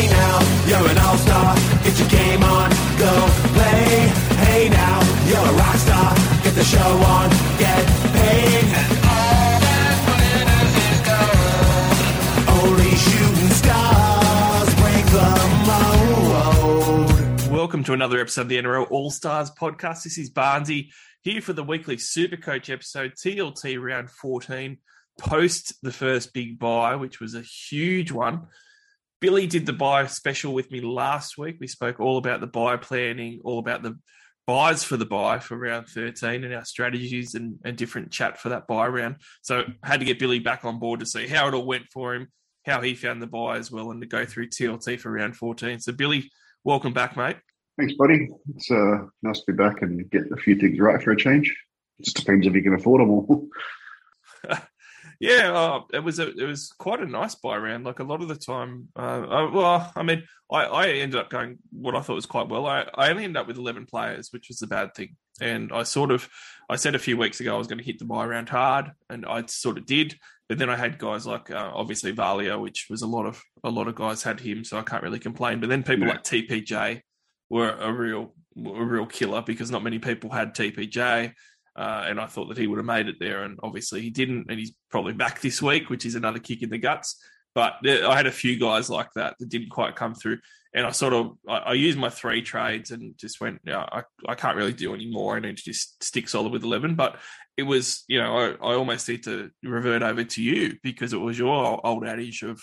Hey now, you're an all-star. Get your game on, go play. Hey now, you're a rock star. Get the show on, get paid. And all that glitters is gold. Only shooting stars break the mold. Welcome to another episode of the NRL All Stars podcast. This is Barnsey here for the weekly Super Coach episode, TLT round 14, post the first big buy, which was a huge one. Billy did the buy special with me last week. We spoke all about the buy planning, all about the buys for the buy for round 13 and our strategies and, and different chat for that buy round. So had to get Billy back on board to see how it all went for him, how he found the buy as well, and to go through TLT for round 14. So, Billy, welcome back, mate. Thanks, buddy. It's uh, nice to be back and get a few things right for a change. It just depends if you can afford them all. Yeah, uh, it was a, it was quite a nice buy round. Like a lot of the time, uh, uh, well, I mean, I, I ended up going what I thought was quite well. I, I only ended up with eleven players, which was a bad thing. And I sort of, I said a few weeks ago I was going to hit the buy round hard, and I sort of did. But then I had guys like uh, obviously Valia, which was a lot of a lot of guys had him, so I can't really complain. But then people Yeah. like TPJ were a real a real killer because not many people had TPJ. Uh, and I thought that he would have made it there, and obviously he didn't, and he's probably back this week, which is another kick in the guts. But I had a few guys like that that didn't quite come through, and I sort of I, I used my three trades and just went, yeah, I, I can't really do any more. I need to just stick solid with eleven. But it was, you know, I, I almost need to revert over to you because it was your old adage of,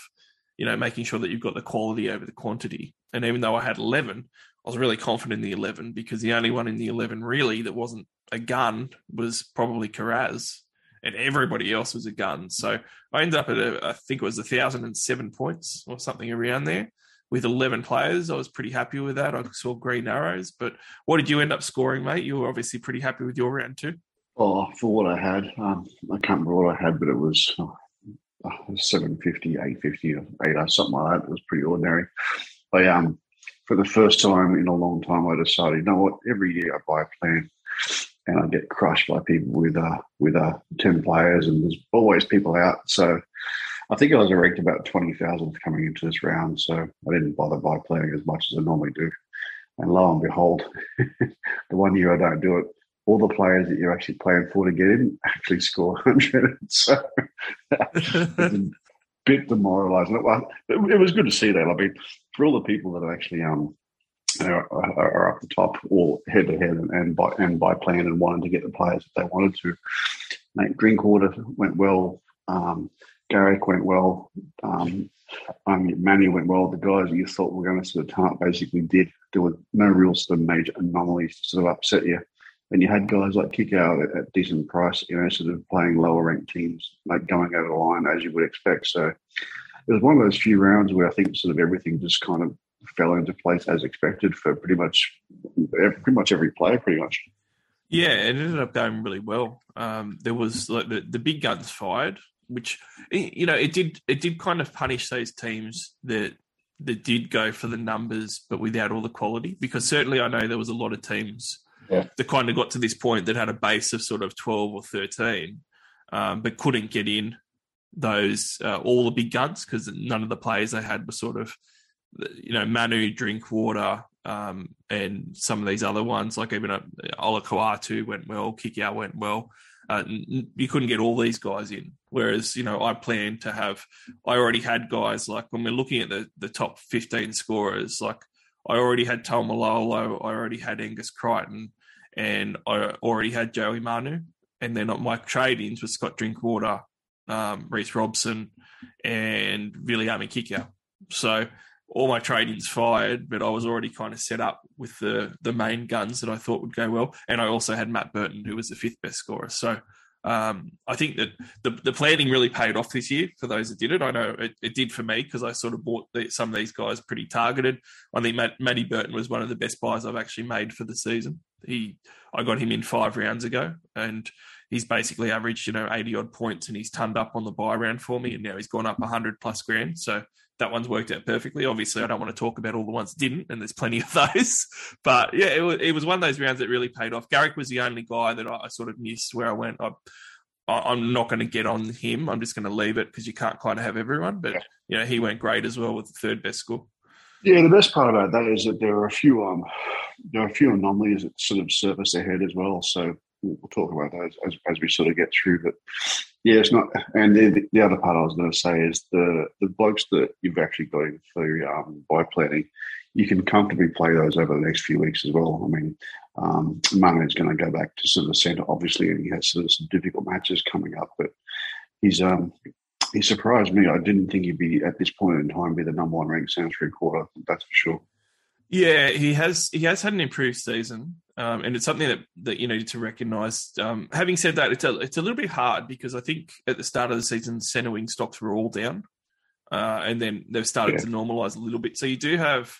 you know, making sure that you've got the quality over the quantity. And even though I had eleven, I was really confident in the 11 because the only one in the 11 really that wasn't a gun was probably Carraz and everybody else was a gun. So I ended up at, a, I think it was 1,007 points or something around there with 11 players. I was pretty happy with that. I saw green arrows. But what did you end up scoring, mate? You were obviously pretty happy with your round too. oh, for what I had, um, I can't remember what I had, but it was uh, 750, 850, or 8 something like that. It was pretty ordinary. I, um, for the first time in a long time, I decided, you know what, every year I buy a plan and I get crushed by people with uh, with uh, 10 players, and there's always people out. So I think I was ranked about 20,000 coming into this round. So I didn't bother by planning as much as I normally do. And lo and behold, the one year I don't do it, all the players that you're actually playing for to get in actually score 100. So bit demoralising. Well, it, was good to see that. I mean, for all the people that are actually um are, are up the top or head to head and, and by and by plan and wanted to get the players that they wanted to. Mate, Drinkwater went well. Um, Garrick went well. Um, um, Manny went well. The guys you thought were going to sort of tart basically did. There were no real sort of major anomalies to sort of upset you. And you had guys like kick out at, at decent price, you know, sort of playing lower ranked teams, like going over the line as you would expect. So it was one of those few rounds where I think sort of everything just kind of fell into place as expected for pretty much pretty much every player, pretty much. Yeah, it ended up going really well. Um, there was like the, the big guns fired, which you know it did it did kind of punish those teams that that did go for the numbers but without all the quality. Because certainly I know there was a lot of teams Yeah. that kind of got to this point that had a base of sort of twelve or thirteen, um, but couldn't get in those uh, all the big guns because none of the players they had were sort of you know Manu, Drinkwater, um, and some of these other ones, like even uh, Olakau'atu went well, Kikau went well. Uh, you couldn't get all these guys in. Whereas, you know, I planned to have, I already had guys like when we're looking at the, the top 15 scorers, like I already had Taumalolo, I already had Angus Crichton, and I already had Joey Manu. And then my trade ins with Scott Drinkwater, um, Reece Robson, and Viliame Kikau. So all my trade-ins fired, but I was already kind of set up with the the main guns that I thought would go well, and I also had Matt Burton, who was the fifth best scorer. So um, I think that the the planning really paid off this year for those that did it. I know it, it did for me because I sort of bought the, some of these guys pretty targeted. I think Matt, Matty Burton was one of the best buys I've actually made for the season. He I got him in five rounds ago, and he's basically averaged you know eighty odd points, and he's turned up on the buy round for me, and now he's gone up hundred plus grand. So that one's worked out perfectly. Obviously, I don't want to talk about all the ones that didn't, and there's plenty of those. But yeah, it was, it was one of those rounds that really paid off. Garrick was the only guy that I, I sort of missed where I went, I, I'm not going to get on him. I'm just going to leave it because you can't kind of have everyone. But, Yeah. you know, he went great as well with the third best score. Yeah, the best part about that is that there are a few um, there are a few anomalies that sort of surface ahead as well. So we'll talk about those as, as we sort of get through. But yeah, it's not. And the, the other part I was going to say is the the blokes that you've actually got in for um, by planning, you can comfortably play those over the next few weeks as well. I mean, um, is going to go back to sort of the centre, obviously, and he has sort of some difficult matches coming up. But he's um, he surprised me. I didn't think he'd be at this point in time be the number one ranked three quarter. That's for sure. Yeah, he has. He has had an improved season, um, and it's something that, that you need to recognise. Um, having said that, it's a it's a little bit hard because I think at the start of the season, centre wing stocks were all down, uh, and then they've started yeah. to normalise a little bit. So you do have,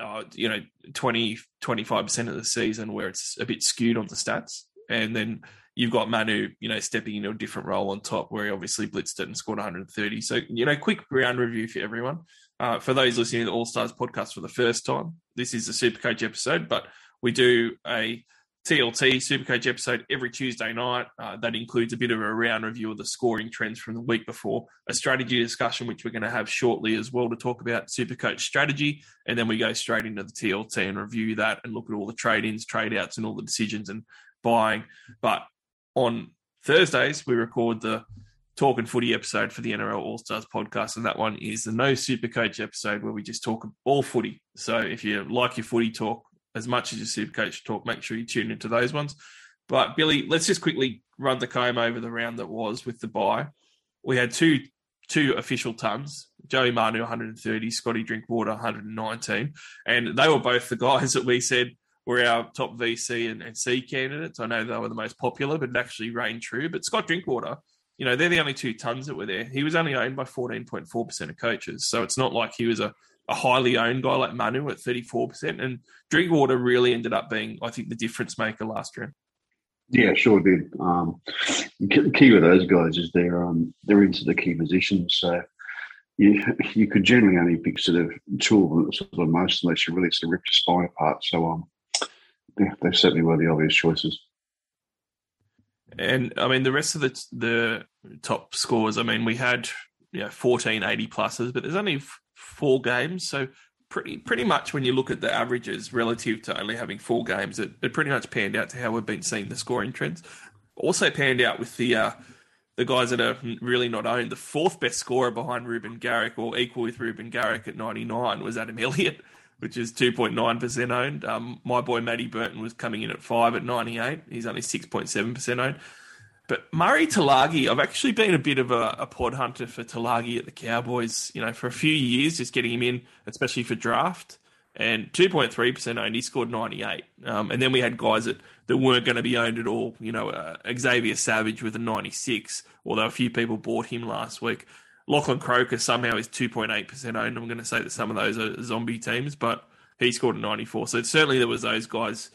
uh, you know, 20 25 percent of the season where it's a bit skewed on the stats, and then you've got Manu, you know, stepping into a different role on top where he obviously blitzed it and scored 130. So you know, quick round review for everyone. Uh, for those listening to the All Stars podcast for the first time, this is a Supercoach episode, but we do a TLT Supercoach episode every Tuesday night. Uh, that includes a bit of a round review of the scoring trends from the week before, a strategy discussion, which we're going to have shortly as well to talk about Supercoach strategy. And then we go straight into the TLT and review that and look at all the trade ins, trade outs, and all the decisions and buying. But on Thursdays, we record the talk and footy episode for the NRL All Stars podcast, and that one is the No Super Coach episode where we just talk all footy. So if you like your footy talk as much as your Super Coach talk, make sure you tune into those ones. But Billy, let's just quickly run the comb over the round that was with the buy. We had two two official tons. Joey Manu 130, Scotty Drinkwater 119, and they were both the guys that we said were our top VC and, and C candidates. I know they were the most popular, but it actually reigned true. But Scott Drinkwater you know, they're the only two tons that were there. He was only owned by 14.4% of coaches. So it's not like he was a, a highly owned guy like Manu at 34%. And Drinkwater really ended up being, I think, the difference maker last year. Yeah, sure did. Um, the key with those guys is they're um, they're into the key positions. So you you could generally only pick sort of two of them sort of most unless you really sort of rip your spine apart. So um, yeah, they certainly were the obvious choices. And I mean, the rest of the the top scores. I mean, we had you know 14 80 pluses, but there's only f- four games, so pretty pretty much when you look at the averages relative to only having four games, it, it pretty much panned out to how we've been seeing the scoring trends. Also panned out with the uh, the guys that are really not owned. The fourth best scorer behind Reuben Garrick, or equal with Reuben Garrick at 99, was Adam Elliott which is 2.9% owned. Um, my boy Matty Burton was coming in at 5 at 98. He's only 6.7% owned. But Murray Taulagi, I've actually been a bit of a, a, pod hunter for Taulagi at the Cowboys, you know, for a few years, just getting him in, especially for draft. And 2.3% owned, he scored 98. Um, and then we had guys that, that weren't going to be owned at all. You know, uh, Xavier Savage with a 96, although a few people bought him last week. Lachlan Croker somehow is 2.8% owned. I'm going to say that some of those are zombie teams, but he scored a 94. So certainly there was those guys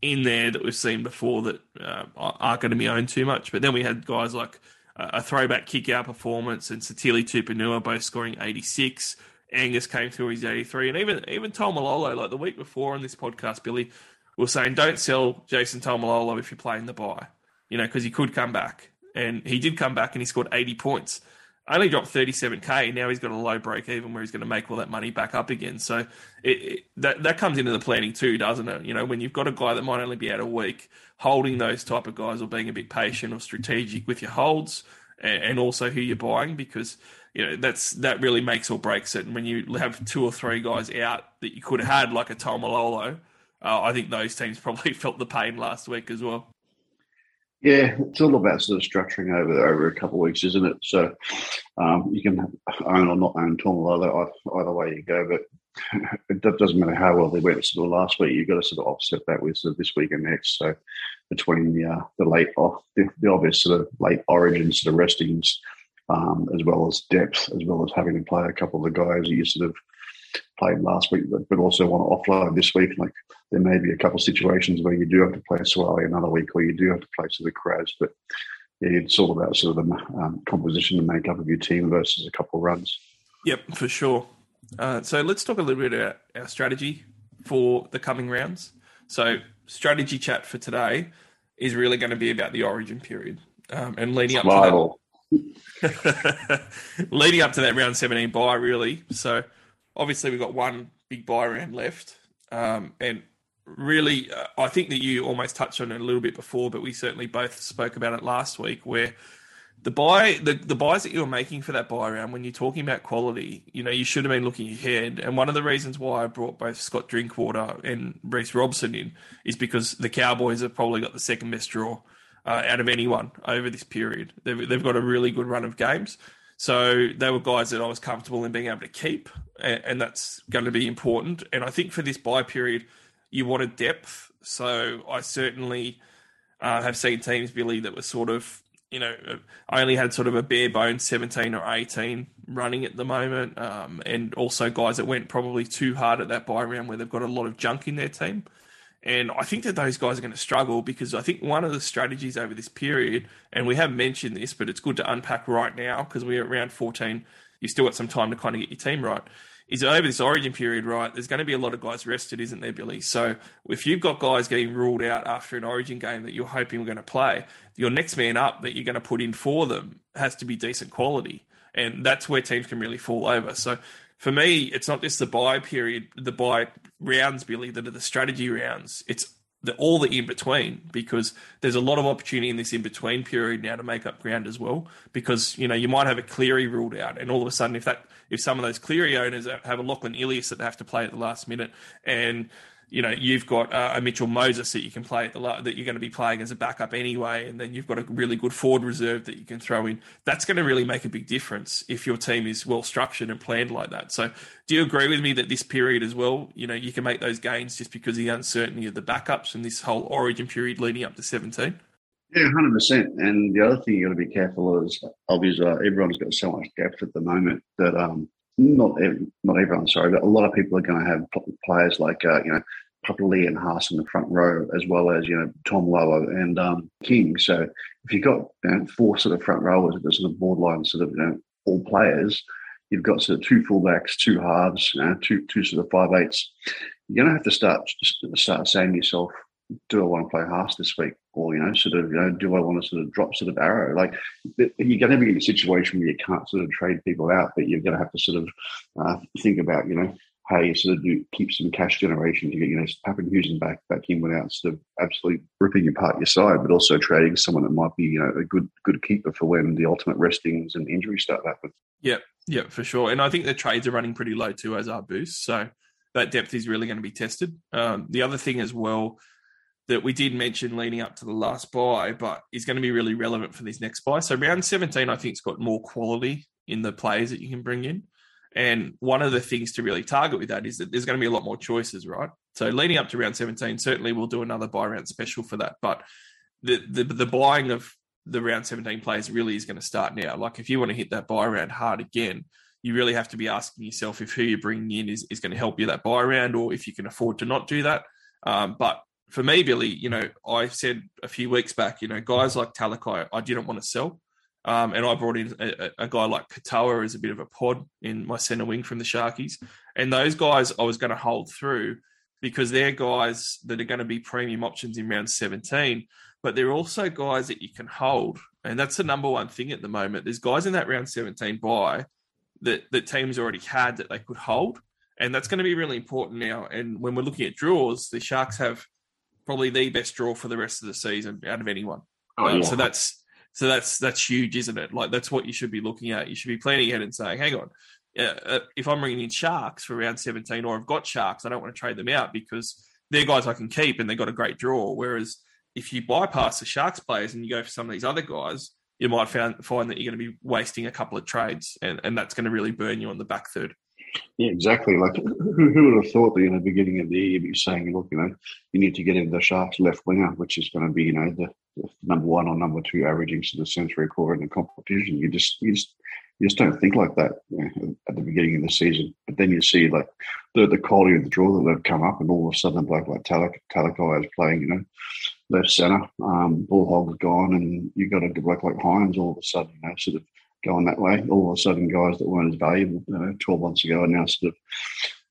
in there that we've seen before that uh, aren't going to be owned too much. But then we had guys like uh, a throwback kick out performance and Sitili Tupouniua both scoring 86. Angus came through his 83. And even even Taumalolo, like the week before on this podcast, Billy, was saying don't sell Jason Taumalolo if you're playing the buy, you know, because he could come back. And he did come back and he scored 80 points only dropped 37k. Now he's got a low break even where he's going to make all that money back up again. So it, it, that that comes into the planning too, doesn't it? You know, when you've got a guy that might only be out a week, holding those type of guys or being a bit patient or strategic with your holds and, and also who you're buying because you know that's that really makes or breaks it. And when you have two or three guys out that you could have had like a Taumalolo, uh, I think those teams probably felt the pain last week as well. Yeah, it's all about sort of structuring over over a couple of weeks, isn't it? So um, you can own or not own Taumalolo, either way you go. But it doesn't matter how well they went sort of last week. You've got to sort of offset that with sort of this week and next. So between the uh, the late the, the, obvious sort of late origin sort of restings, um, as well as depth, as well as having to play a couple of the guys that you sort of played last week, but, but also want to offload this week. Like there may be a couple of situations where you do have to play Suaalii another week, or you do have to play to the Crows. But yeah, it's all about sort of the um, composition and makeup of your team versus a couple of runs. Yep, for sure. Uh, so let's talk a little bit about our strategy for the coming rounds. So strategy chat for today is really going to be about the origin period um, and leading up to that. leading up to that round 17 buy, really. So obviously we've got one big buy round left, um, and really, uh, I think that you almost touched on it a little bit before, but we certainly both spoke about it last week where the buy the, the buys that you were making for that buy round when you're talking about quality, you know, you should have been looking ahead. And one of the reasons why I brought both Scott Drinkwater and Reece Robson in is because the Cowboys have probably got the second best draw uh, out of anyone over this period. They've, they've got a really good run of games. So they were guys that I was comfortable in being able to keep, and, and that's going to be important. And I think for this buy period, you wanted depth. So I certainly uh, have seen teams, Billy, that were sort of you know, I only had sort of a bare bones 17 or 18 running at the moment. Um, and also guys that went probably too hard at that buy round where they've got a lot of junk in their team. And I think that those guys are going to struggle because I think one of the strategies over this period, and we have mentioned this, but it's good to unpack right now because we're around 14. You've still got some time to kind of get your team right is over this origin period, right? There's going to be a lot of guys rested, isn't there, Billy? So if you've got guys getting ruled out after an origin game that you're hoping we're going to play, your next man up that you're going to put in for them has to be decent quality. And that's where teams can really fall over. So for me, it's not just the buy period, the buy rounds, Billy, that are the strategy rounds. It's the, all the in between because there's a lot of opportunity in this in between period now to make up ground as well. Because you know you might have a Cleary ruled out, and all of a sudden, if that if some of those Cleary owners have a Lachlan Ilias that they have to play at the last minute, and you know you've got uh, a Mitchell Moses that you can play at the la- that you're going to be playing as a backup anyway, and then you've got a really good forward reserve that you can throw in. That's going to really make a big difference if your team is well structured and planned like that. So, do you agree with me that this period as well, you know, you can make those gains just because of the uncertainty of the backups and this whole Origin period leading up to 17? Yeah, hundred percent. And the other thing you got to be careful of is obviously uh, everyone's got so much depth at the moment that um, not not everyone, sorry, but a lot of people are going to have players like uh, you know Papali'i and Haas in the front row, as well as you know Tom Lower and um, King. So if you've got you know, four sort of front rowers, the sort of borderline sort of you know all players, you've got sort of two fullbacks, two halves, you know, two two sort of five eights. You're going to have to start start saying to yourself, do I want to play Haas this week? Or, you know, sort of, you know, do I want to sort of drop sort of arrow? Like, you're going to be in a situation where you can't sort of trade people out, but you're going to have to sort of uh, think about, you know, how you sort of do keep some cash generation to get, you know, Papenhuyzen back back in without sort of absolutely ripping apart your side, but also trading someone that might be, you know, a good good keeper for when the ultimate restings and injuries start happening. Yeah, yeah, for sure. And I think the trades are running pretty low too as our boost. So that depth is really going to be tested. Um, the other thing as well that we did mention leading up to the last buy, but is going to be really relevant for this next buy. So round 17, I think, it's got more quality in the players that you can bring in. And one of the things to really target with that is that there's going to be a lot more choices, right? So leading up to round 17, certainly we'll do another buy round special for that. But the the, the buying of the round 17 players really is going to start now. Like if you want to hit that buy round hard again, you really have to be asking yourself if who you're bringing in is, is going to help you that buy round or if you can afford to not do that. Um, but for me, Billy, you know, I said a few weeks back, you know, guys like Talakai, I didn't want to sell. Um, and I brought in a, a, guy like Katoa as a bit of a pod in my centre wing from the Sharkies. And those guys I was going to hold through because they're guys that are going to be premium options in round 17, but they're also guys that you can hold. And that's the number one thing at the moment. There's guys in that round 17 buy that, that teams already had that they could hold. And that's going to be really important now. And when we're looking at draws, the Sharks have probably the best draw for the rest of the season out of anyone. Oh, um, yeah. So that's so that's that's huge, isn't it? Like that's what you should be looking at. You should be planning ahead and saying, "Hang on, uh, if I'm bringing in sharks for round 17, or I've got sharks, I don't want to trade them out because they're guys I can keep and they've got a great draw." Whereas if you bypass the sharks players and you go for some of these other guys, you might find find that you're going to be wasting a couple of trades, and, and that's going to really burn you on the back third. Yeah, exactly. Like, who, who would have thought that in the beginning of the year you'd be saying, look, you know, you need to get into the Sharks left winger, which is going to be, you know, the, the number one or number two averaging to the century core in the competition. You just, you just, you just don't think like that you know, at the beginning of the season. But then you see like the, the quality of the draw that they've come up, and all of a sudden, a bloke like Talakai is playing, you know, left centre. Um, Bullhog's gone, and you've got a bloke like Hynes all of a sudden, you know, sort of going that way. All of a sudden, guys that weren't as valuable you know, 12 months ago are now sort of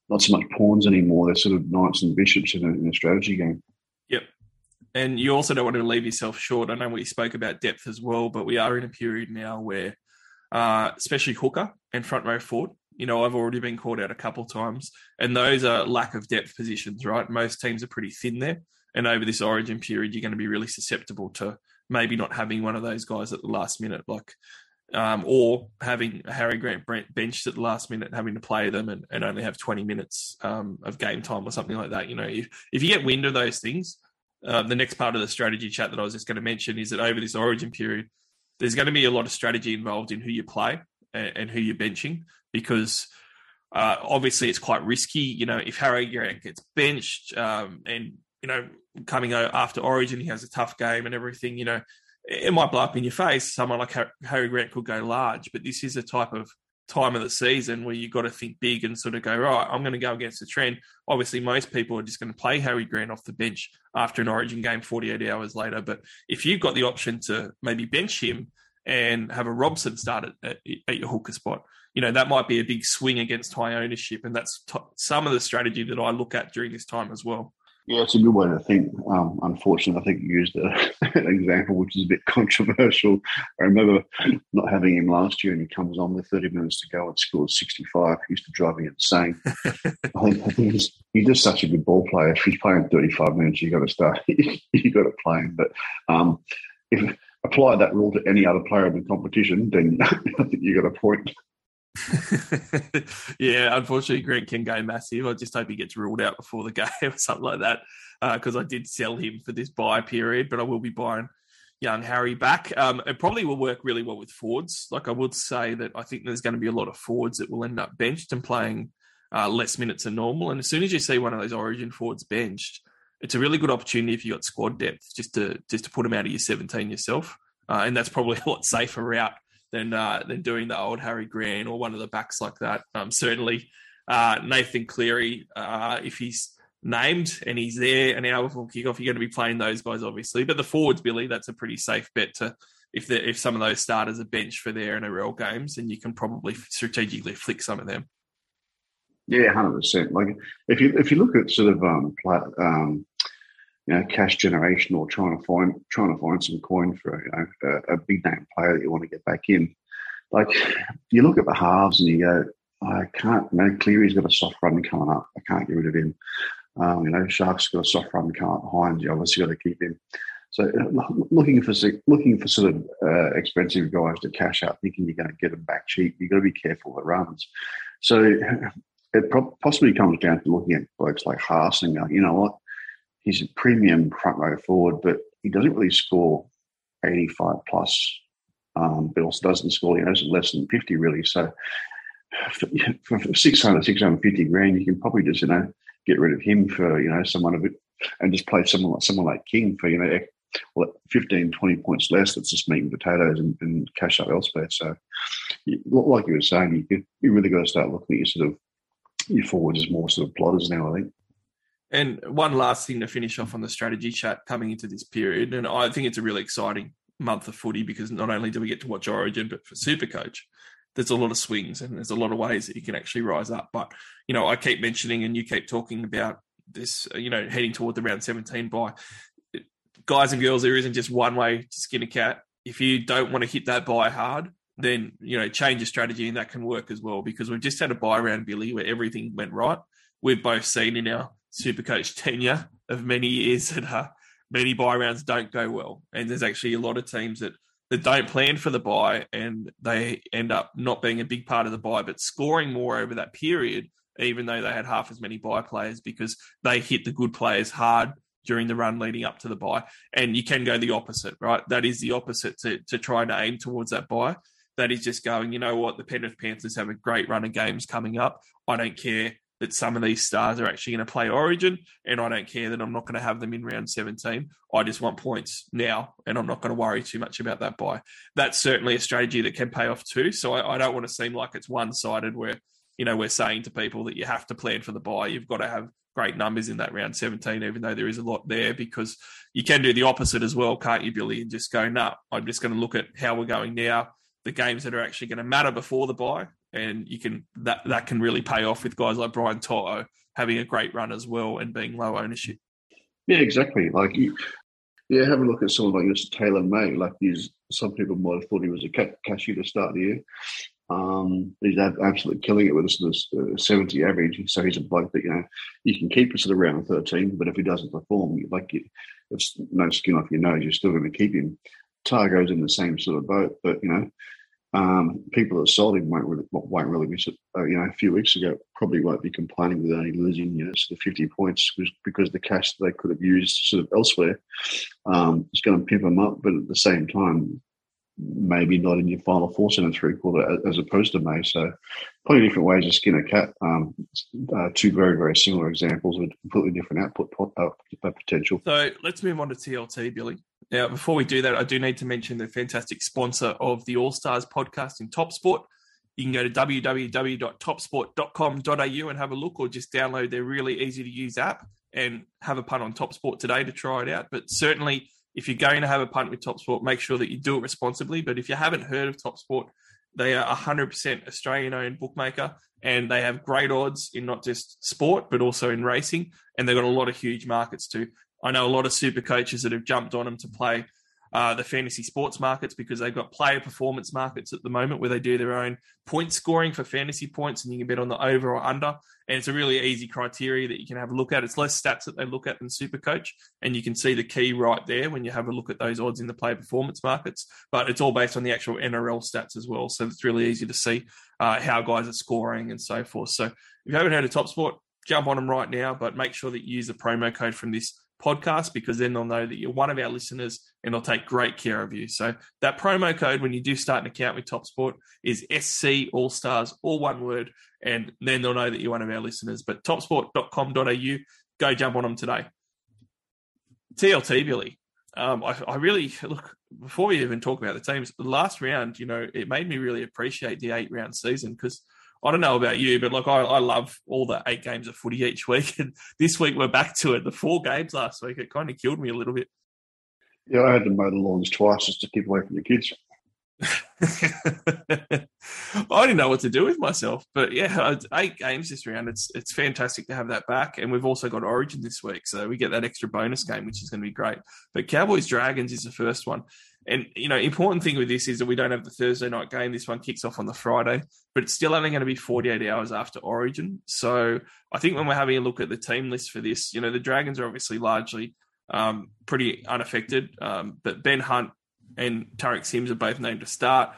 not so much pawns anymore. They're sort of knights and bishops in a, in a strategy game. Yep. And you also don't want to leave yourself short. I know we spoke about depth as well, but we are in a period now where, uh, especially hooker and front row forward, You know, I've already been called out a couple times, and those are lack of depth positions, right? Most teams are pretty thin there, and over this Origin period, you're going to be really susceptible to maybe not having one of those guys at the last minute, like um, or having Harry Grant benched at the last minute, having to play them and, and only have 20 minutes um, of game time or something like that. You know, if, if you get wind of those things, uh, the next part of the strategy chat that I was just going to mention is that over this origin period, there's going to be a lot of strategy involved in who you play and, and who you're benching because uh, obviously it's quite risky. You know, if Harry Grant gets benched um, and, you know, coming after origin, he has a tough game and everything, you know, it might blow up in your face. Someone like Harry Grant could go large, but this is a type of time of the season where you've got to think big and sort of go, right, I'm going to go against the trend. Obviously, most people are just going to play Harry Grant off the bench after an origin game 48 hours later. But if you've got the option to maybe bench him and have a Robson start at, at, your hooker spot, you know, that might be a big swing against high ownership. And that's t- some of the strategy that I look at during this time as well. Yeah, it's a good way to think. Um, unfortunately, I think you used a, an example which is a bit controversial. I remember not having him last year, and he comes on with 30 minutes to go and scores 65. He used to drive me insane. I think, I think he's, he's just such a good ball player. If he's playing 35 minutes, you've got to start. you've got to play him. But um, if apply that rule to any other player in the competition, then I think you've got a point. yeah, unfortunately, Grant can go massive. I just hope he gets ruled out before the game or something like that. Because uh, I did sell him for this buy period, but I will be buying young Harry back. Um, it probably will work really well with Fords. Like I would say that I think there's going to be a lot of Fords that will end up benched and playing uh, less minutes than normal. And as soon as you see one of those Origin Fords benched, it's a really good opportunity if you got squad depth just to just to put them out of your 17 yourself. Uh, and that's probably a lot safer route than uh, than doing the old Harry Grant or one of the backs like that. Um, certainly, uh, Nathan Cleary, uh, if he's named and he's there an hour before kickoff, you're going to be playing those guys, obviously. But the forwards, Billy, that's a pretty safe bet to if the, if some of those starters are benched for their NRL games, and you can probably strategically flick some of them. Yeah, hundred percent. Like if you if you look at sort of um, um you know, cash generation or trying to find trying to find some coin for you know a, a big name player that you want to get back in. Like you look at the halves and you go, I can't. You know, Cleary's got a soft run coming up. I can't get rid of him. Um, you know, Sharks got a soft run coming up behind. You obviously got to keep him. So looking for looking for sort of uh, expensive guys to cash out, thinking you're going to get them back cheap. You've got to be careful with runs. So it possibly comes down to looking at blokes like Haas and going, you know what, he's a premium front row forward, but he doesn't really score 85 plus. Um, but also doesn't score, you know, less than 50 really. So for, for 600, 650 grand, you can probably just, you know, get rid of him for, you know, someone of it and just play someone like someone like King for, you know, well, 15, 20 points less. That's just meat and potatoes and, and cash up elsewhere. So, like you were saying, you, you really got to start looking at your sort of your forwards as more sort of plodders now, I think. And one last thing to finish off on the strategy chat coming into this period, and I think it's a really exciting month of footy because not only do we get to watch Origin, but for Supercoach, there's a lot of swings and there's a lot of ways that you can actually rise up. But you know, I keep mentioning and you keep talking about this, uh, you know, heading toward the round 17 buy. Guys and girls, there isn't just one way to skin a cat. If you don't want to hit that buy hard, then you know change your strategy and that can work as well because we've just had a buy round Billy where everything went right. We've both seen in our Supercoach tenure of many years that uh, many buy rounds don't go well, and there's actually a lot of teams that that don't plan for the buy and they end up not being a big part of the buy, but scoring more over that period, even though they had half as many buy players because they hit the good players hard during the run leading up to the buy. And you can go the opposite, right? That is the opposite to, to try to aim towards that buy. That is just going, you know what, the Penrith Panthers have a great run of games coming up. I don't care that some of these stars are actually going to play Origin, and I don't care that I'm not going to have them in round 17. I just want points now, and I'm not going to worry too much about that buy. That's certainly a strategy that can pay off too. So I, I don't want to seem like it's one sided where you know we're saying to people that you have to plan for the buy. You've got to have great numbers in that round 17, even though there is a lot there, because you can do the opposite as well, can't you, Billy? And just go, no, nah, I'm just going to look at how we're going now, the games that are actually going to matter before the buy, and you can that that can really pay off with guys like Brian To'o having a great run as well and being low ownership. Yeah, exactly. Like you, yeah, have a look at someone like this Taylor May. Like he's some people might have thought he was a cashier to start the year. Um, he's absolutely killing it with sort of uh, 70 average. So he's a bloke that, you know, you can keep us at around 13, but if he doesn't perform, like you, it's no skin off your nose, you're still going to keep him. Tago's in the same sort of boat, but, you know, um, people that sold him won't really, won't really be, uh, you know, a few weeks ago probably won't be complaining with only losing, you know, 50 points because the cash they could have used sort of elsewhere um, is going to pimp them up. But at the same time, maybe not in your final four and three quarter as opposed to May. So, plenty of different ways to skin a cat. Um, uh, two very, very similar examples with completely different output uh, potential. So, let's move on to TLT, Billy. Now, before we do that, I do need to mention the fantastic sponsor of the All Stars podcast in Top Sport. You can go to www.topsport.com.au and have a look or just download their really easy to use app and have a punt on Top Sport today to try it out. But certainly, if you're going to have a punt with TopSport, make sure that you do it responsibly. But if you haven't heard of TopSport, they are 100% Australian owned bookmaker and they have great odds in not just sport, but also in racing. And they've got a lot of huge markets too. I know a lot of super coaches that have jumped on them to play uh, the fantasy sports markets because they've got player performance markets at the moment where they do their own point scoring for fantasy points and you can bet on the over or under. And it's a really easy criteria that you can have a look at. It's less stats that they look at than Supercoach. And you can see the key right there when you have a look at those odds in the player performance markets. But it's all based on the actual NRL stats as well. So it's really easy to see uh, how guys are scoring and so forth. So if you haven't heard of Top Sport, jump on them right now, but make sure that you use the promo code from this podcast because then they'll know that you're one of our listeners and they'll take great care of you. So that promo code when you do start an account with TopSport is SC All Stars, all one word, and then they'll know that you're one of our listeners. But topsport.com.au, go jump on them today. TLT, Billy. Um, I, I, really look before we even talk about the teams. The last round, you know, it made me really appreciate the eight round season because I don't know about you, but like I, I love all the eight games of footy each week. And this week we're back to it. The four games last week, it kind of killed me a little bit. Yeah, I had to mow the lawns twice just to keep away from the kids. I didn't know what to do with myself, but yeah, eight games this round. It's it's fantastic to have that back, and we've also got Origin this week, so we get that extra bonus game, which is going to be great. But Cowboys Dragons is the first one, and you know, important thing with this is that we don't have the Thursday night game. This one kicks off on the Friday, but it's still only going to be 48 hours after Origin. So I think when we're having a look at the team list for this, you know, the Dragons are obviously largely um, pretty unaffected, um, but Ben Hunt and Tariq Sims are both named to start.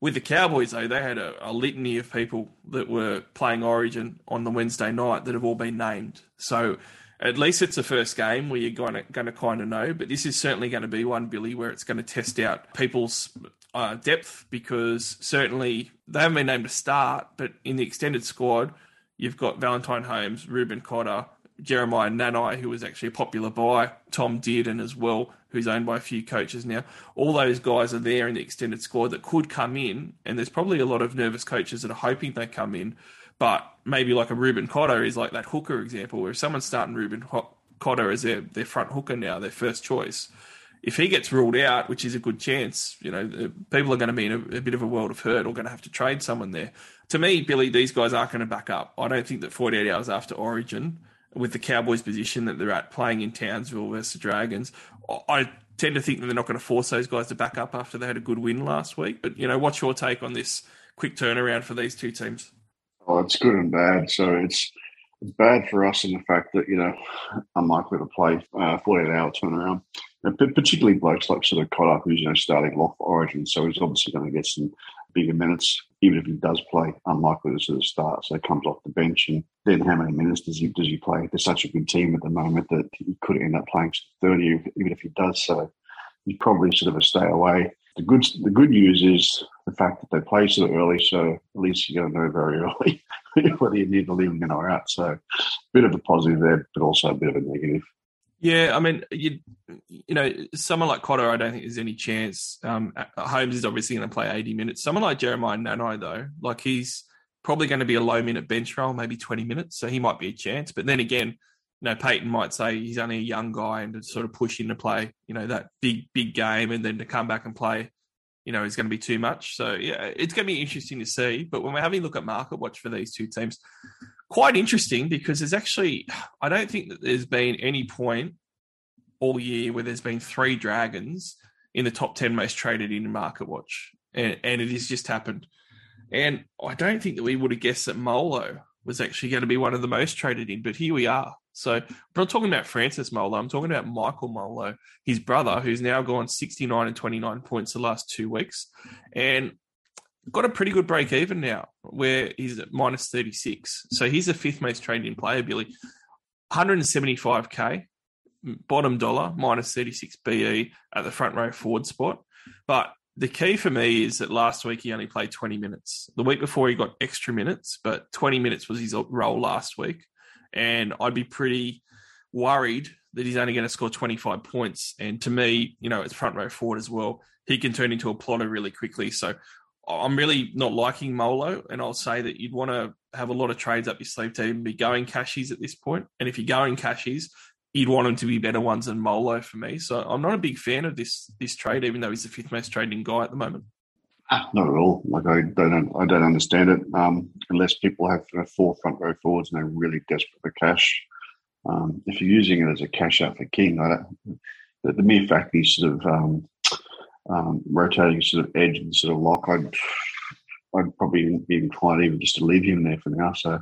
With the Cowboys, though, they had a, a, litany of people that were playing Origin on the Wednesday night that have all been named. So at least it's the first game where you're going to, going to kind of know. But this is certainly going to be one, Billy, where it's going to test out people's uh, depth because certainly they haven't been named to start, but in the extended squad, you've got Valentine Holmes, Reuben Cotter, Jeremiah Nanai, who was actually a popular buy, Tom Dearden as well, who's owned by a few coaches now. All those guys are there in the extended squad that could come in, and there's probably a lot of nervous coaches that are hoping they come in. But maybe like a Reuben Cotter is like that hooker example, where if someone's starting Reuben Cotter as their, their front hooker now, their first choice, if he gets ruled out, which is a good chance, you know, people are going to be in a, a bit of a world of hurt or going to have to trade someone there. To me, Billy, these guys aren't going to back up. I don't think that 48 hours after Origin, with the Cowboys' position that they're at, playing in Townsville versus the Dragons, I tend to think that they're not going to force those guys to back up after they had a good win last week. But you know, what's your take on this quick turnaround for these two teams? Oh, it's good and bad. So it's bad for us in the fact that you know unlikely to play uh, 48 hour turnaround, and particularly blokes like sort of Cotter, who's you know starting off Origin, so he's obviously going to get some bigger minutes, even if he does play. Unlikely to sort of start, so he comes off the bench, and then how many minutes does he does he play? They're such a good team at the moment that he could end up playing 30, even if he does. So he's probably sort of a stay away. The good the good news is the fact that they play so early, so at least you're going to know very early whether you need to leave in or out. So a bit of a positive there, but also a bit of a negative. Yeah, I mean, you you know, someone like Cotter, I don't think there's any chance. Um, Holmes is obviously going to play 80 minutes. Someone like Jeremiah Nanai, though, like he's probably going to be a low minute bench role, maybe 20 minutes, so he might be a chance. But then again, you know, Payten might say he's only a young guy and to sort of push him to play, you know, that big, big game and then to come back and play you know, is going to be too much. So yeah, it's going to be interesting to see. But when we're having a look at market watch for these two teams, quite interesting because there's actually I don't think that there's been any point all year where there's been three dragons in the top ten most traded in market watch, and, and it has just happened. And I don't think that we would have guessed that Molo was actually going to be one of the most traded in, but here we are. So I'm not talking about Francis Molo. I'm talking about Michael Molo, his brother, who's now gone 69 and 29 points the last two weeks. And got a pretty good break even now, where he's at minus 36. So he's the fifth most traded in player, Billy. 175k, bottom dollar, minus 36 BE at the front row forward spot. But the key for me is that last week he only played 20 minutes. The week before he got extra minutes, but 20 minutes was his role last week. And I'd be pretty worried that he's only going to score 25 points. And to me, you know, it's front row forward as well. He can turn into a plodder really quickly. So I'm really not liking Molo, and I'll say that you'd want to have a lot of trades up your sleeve to even be going cashies at this point. And if you're going cashies, you'd want them to be better ones than Molo for me. So I'm not a big fan of this this trade, even though he's the fifth most trading guy at the moment. Ah, not at all. Like I don't, I don't understand it. Um, unless people have you know, four front row forwards and they're really desperate for cash. Um, if you're using it as a cash out for King, I don't, the, the mere fact he's sort of um, um, rotating sort of edge and sort of lock, I'd, I'd probably be inclined even just to leave him there for now. So,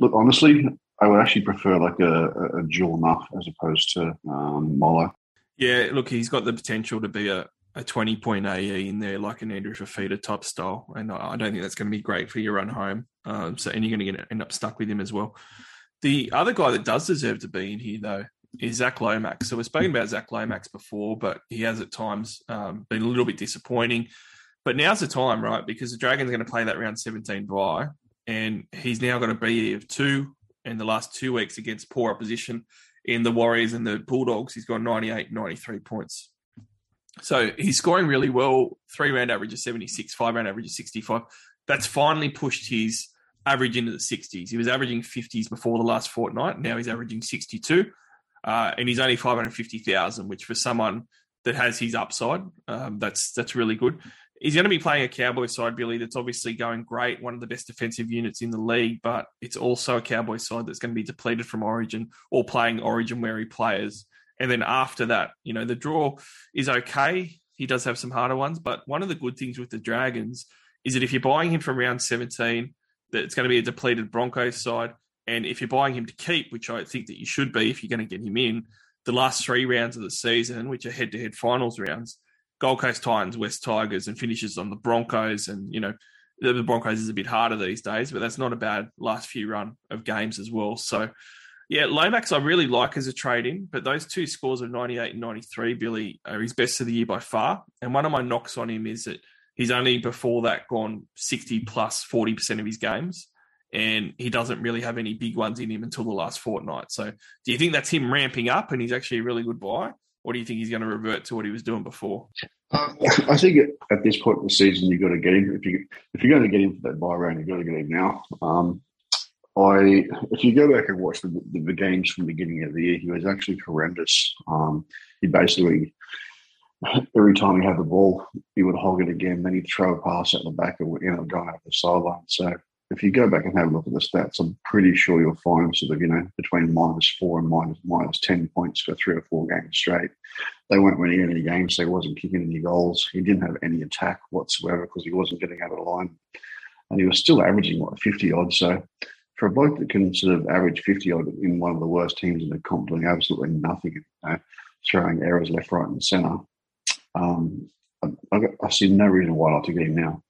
look, honestly, I would actually prefer like a, a dual nuff as opposed to um. Yeah, look, he's got the potential to be a, a 20 point AE in there, like an Andrew Fifita type style. And I don't think that's going to be great for your run home. Um, so, and you're going to get, end up stuck with him as well. The other guy that does deserve to be in here, though, is Zac Lomax. So we've spoken about Zac Lomax before, but he has at times um, been a little bit disappointing. But now's the time, right? Because the Dragons are going to play that round 17 bye, and he's now got a BE of two in the last two weeks against poor opposition in the Warriors and the Bulldogs. He's got 98, 93 points. So he's scoring really well. Three round average of 76, five round average of 65. That's finally pushed his average into the 60s. He was averaging 50s before the last fortnight. Now he's averaging 62 uh, and he's only five hundred fifty thousand, which for someone that has his upside, um, that's that's really good. He's going to be playing a Cowboy side, Billy. That's obviously going great, one of the best defensive units in the league, but it's also a Cowboy side that's going to be depleted from Origin or playing Origin weary players. And then after that, you know, the draw is okay. He does have some harder ones, but one of the good things with the Dragons is that if you're buying him from round 17, that it's going to be a depleted Broncos side. And if you're buying him to keep, which I think that you should be if you're going to get him in, the last three rounds of the season, which are head to head finals rounds, Gold Coast Titans, West Tigers, and finishes on the Broncos. And, you know, the Broncos is a bit harder these days, but that's not a bad last few run of games as well. So, yeah, Lomax I really like as a trade in, but those two scores of 98 and 93, Billy, are his best of the year by far. And one of my knocks on him is that he's only before that gone 60 plus 40% of his games and he doesn't really have any big ones in him until the last fortnight. So, do you think that's him ramping up and he's actually a really good buy, or do you think he's going to revert to what he was doing before? Um, I think at this point in the season, you've got to get him. If you if you're going to get him for that buy round, you've got to get him now. Um, I if you go back and watch the, the, the, games from the beginning of the year, he was actually horrendous. Um, he basically every time he had the ball, he would hog it again. Then he'd throw a pass at the back and you know going over the sideline. So if you go back and have a look at the stats, I'm pretty sure you'll find sort of, you know, between minus four and minus, minus 10 points for three or four games straight. They weren't winning any games, so he wasn't kicking any goals. He didn't have any attack whatsoever because he wasn't getting out of the line. And he was still averaging, what, 50 odd. So for a bloke that can sort of average 50 odd in one of the worst teams in the comp, doing absolutely nothing, you know, throwing errors left, right, and centre, um, I, I see no reason why not to get him now.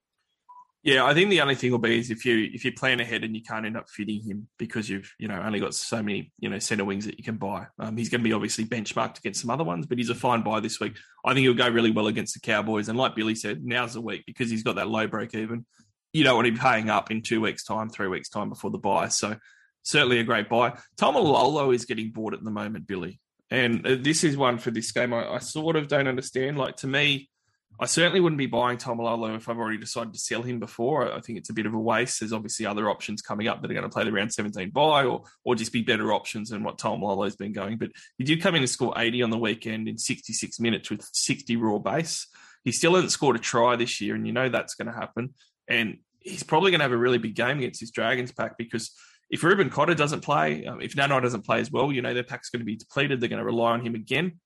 Yeah, I think the only thing will be is if you if you plan ahead and you can't end up fitting him because you've you know only got so many you know centre wings that you can buy. Um, he's going to be obviously benchmarked against some other ones, but he's a fine buy this week. I think he'll go really well against the Cowboys. And like Billy said, now's the week because he's got that low break even. You don't want to be paying up in two weeks' time, three weeks' time before the buy. So certainly a great buy. Taumalolo is getting bought at the moment, Billy, and uh, this is one for this game. I, I sort of don't understand. Like to me I certainly wouldn't be buying Taumalolo if I've already decided to sell him before. I think it's a bit of a waste. There's obviously other options coming up that are going to play the round 17 buy or or just be better options than what Taumalolo's been going. But he did come in and score 80 on the weekend in 66 minutes with 60 raw base. He still hasn't scored a try this year, and you know that's going to happen. And he's probably going to have a really big game against his Dragons pack because if Reuben Cotter doesn't play, um, if Nanai doesn't play as well, you know their pack's going to be depleted. They're going to rely on him again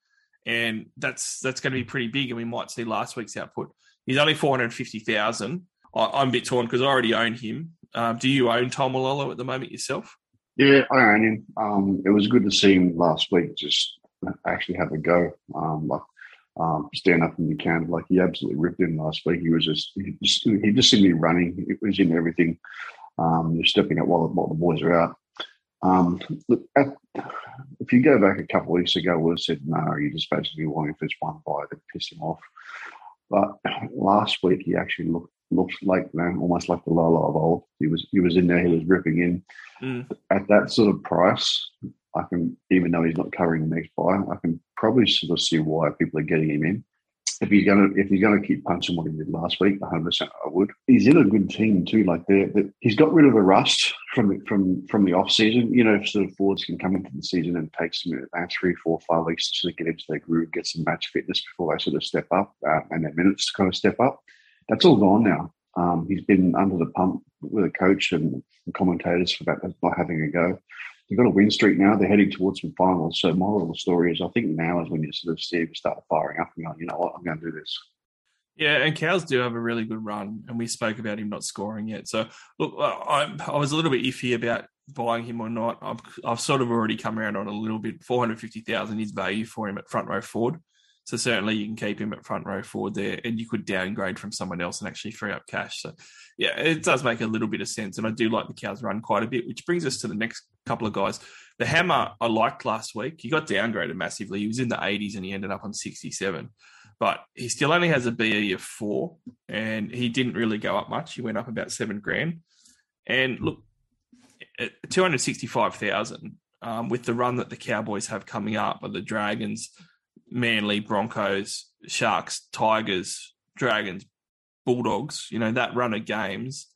and that's that's going to be pretty big. And we might see last week's output. He's only four hundred fifty thousand. I, am a bit torn because I already own him. Um, do you own Taumalolo at the moment yourself? Yeah, I own him. Um, it was good to see him last week. Just actually have a go. Um, like um, stand up in the can. Like he absolutely ripped in last week. He was just he just, he just seemed to be running. It was in everything. Um, you're stepping up while, while the boys are out. Um, look, at, if you go back a couple of weeks ago, we said no. You just basically wanted this one buy that piss him off. But last week he actually looked looked like almost like the Lola of old. He was he was in there. He was ripping in mm. at that sort of price. I can, even though he's not covering the next buy, I can probably sort of see why people are getting him in. If he's gonna, if he's gonna keep punching what he did last week, 100 percent I would. He's in a good team too. Like they he's got rid of the rust from from from the off season. You know, sort of forwards can come into the season and take some uh, three, four, five weeks to sort of get into their groove, get some match fitness before they sort of step up uh, and their minutes to kind of step up. That's all gone now. Um, he's been under the pump with a coach and commentators for that not having a go they've got a win streak now. They're heading towards some finals. So moral of the story is, I think now is when you sort of see them start firing up and going, you know what, I'm going to do this. Yeah, and Cows do have a really good run, and we spoke about him not scoring yet. So look, I, I was a little bit iffy about buying him or not. I've, I've sort of already come around on a little bit. Four hundred fifty thousand is value for him at front row forward. So certainly you can keep him at front row forward there, and you could downgrade from someone else and actually free up cash. So yeah, it does make a little bit of sense, and I do like the cows run quite a bit. Which brings us to the next couple of guys. The hammer I liked last week. He got downgraded massively. He was in the 80s and he ended up on 67, but he still only has a BE of four, and he didn't really go up much. He went up about seven grand, and look, at 265,000 um, with the run that the Cowboys have coming up, or the Dragons Manly, Broncos, Sharks, Tigers, Dragons, Bulldogs, you know, that run of games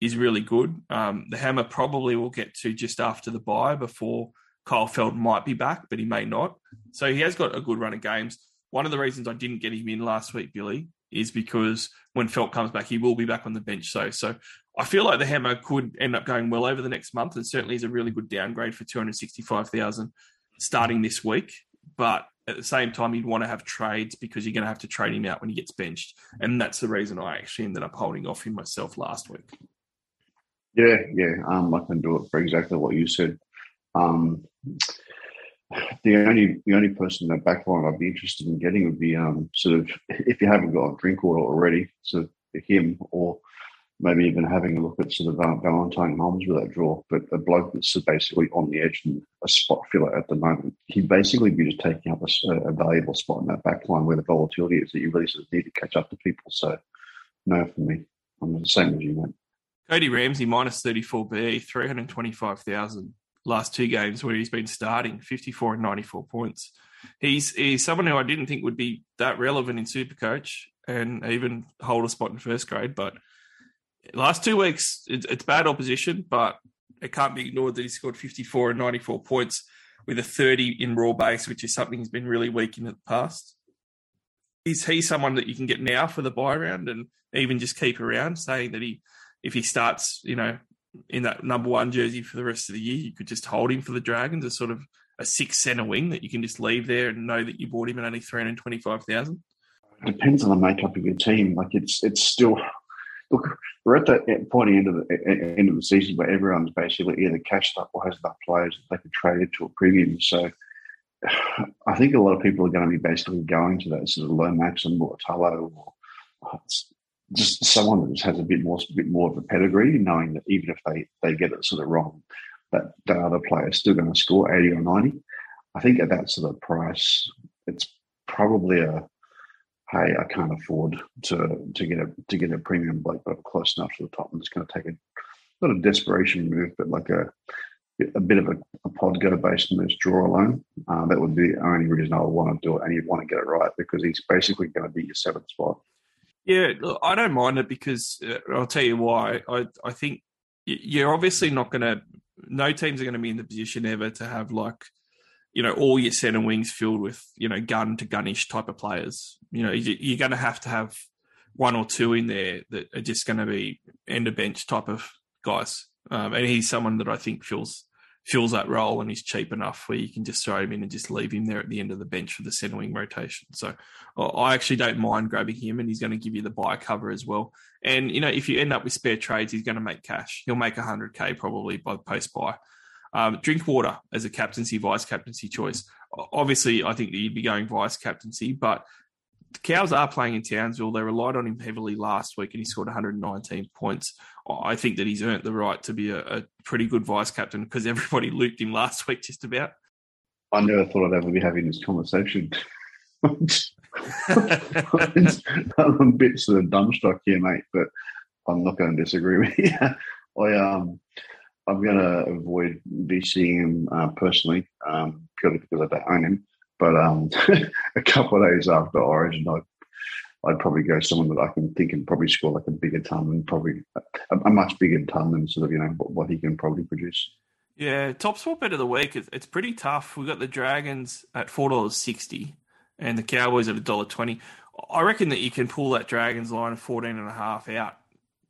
is really good. Um, the Hammer probably will get to just after the bye before Kyle Feldt might be back, but he may not. So he has got a good run of games. One of the reasons I didn't get him in last week, Billy, is because when Feldt comes back, he will be back on the bench. So, so I feel like the Hammer could end up going well over the next month, and certainly is a really good downgrade for two hundred sixty-five thousand starting this week. But at the same time, you'd want to have trades because you're going to have to trade him out when he gets benched. And that's the reason I actually ended up holding off him myself last week. Yeah, yeah. Um, I can do it for exactly what you said. Um, the only the only person in the back line I'd be interested in getting would be um, sort of if you haven't got a Drinkwater already, of him or maybe even having a look at sort of Valentine Holmes with that draw. But a bloke that's basically on the edge and a spot filler at the moment, he'd basically be just taking up a, a, valuable spot in that back line where the volatility is that you really sort of need to catch up to people. So, no for me. I'm the same as you, went. Cody Ramsey minus 34B, 325,000 last two games where he's been starting, 54 and 94 points. He's, he's someone who I didn't think would be that relevant in Supercoach and even hold a spot in first grade, but – last two weeks, it's, bad opposition, but it can't be ignored that he scored 54 and 94 points with a 30 in raw base, which is something he's been really weak in the past. Is he someone that you can get now for the buy round and even just keep around, saying that he, if he starts, you know, in that number one jersey for the rest of the year, you could just hold him for the Dragons as sort of a six center wing that you can just leave there and know that you bought him at only 325,000? Depends on the makeup of your team. Like it's it's still look, we're at that pointy end of the end of the season where everyone's basically either cashed up or has enough players that they can trade it to a premium. So I think a lot of people are going to be basically going to that sort of low Lomax and Mulitalo or uh, just someone that just has a bit more, a bit more of a pedigree, knowing that even if they, they get it sort of wrong, that the other player is still going to score 80 or 90. I think at that sort of price, it's probably a hey, I can't afford to to get a to get a premium bloke, but close enough to the top. I'm just going to take a not a desperation move, but like a a bit of a, a pod go based on this draw alone. Uh, that would be the only reason I would want to do it, and you'd want to get it right because he's basically going to be your seventh spot. Yeah, I don't mind it because uh, I'll tell you why. I I think you're obviously not going to. No teams are going to be in the position ever to have like you know, all your centre wings filled with, you know, gun to gunish type of players. You know, you're going to have to have one or two in there that are just going to be end of bench type of guys. Um, and he's someone that I think fills fills that role and he's cheap enough where you can just throw him in and just leave him there at the end of the bench for the centre wing rotation. So I actually don't mind grabbing him and he's going to give you the buy cover as well. And, you know, if you end up with spare trades, he's going to make cash. He'll make 100K probably by post buy. Um, Drinkwater as a captaincy, vice captaincy choice. Obviously, I think that you'd be going vice captaincy, but the Cows are playing in Townsville. They relied on him heavily last week and he scored 119 points. I think that he's earned the right to be a, a pretty good vice captain because everybody looped him last week just about. I never thought I'd ever be having this conversation. I'm a bit sort of dumbstruck here, mate, but I'm not going to disagree with you. I um, I'm going to avoid VCing him uh, personally, um, purely because I don't own him. But um, a couple of days after Origin, I'd, I'd probably go someone that I can think can probably score like a bigger ton and probably a, a much bigger ton than sort of you know what, what he can probably produce. Yeah, top spot bet of the week. It's, pretty tough. We've got the Dragons at four dollars sixty, and the Cowboys at a dollar twenty. I reckon that you can pull that Dragons line of fourteen and a half out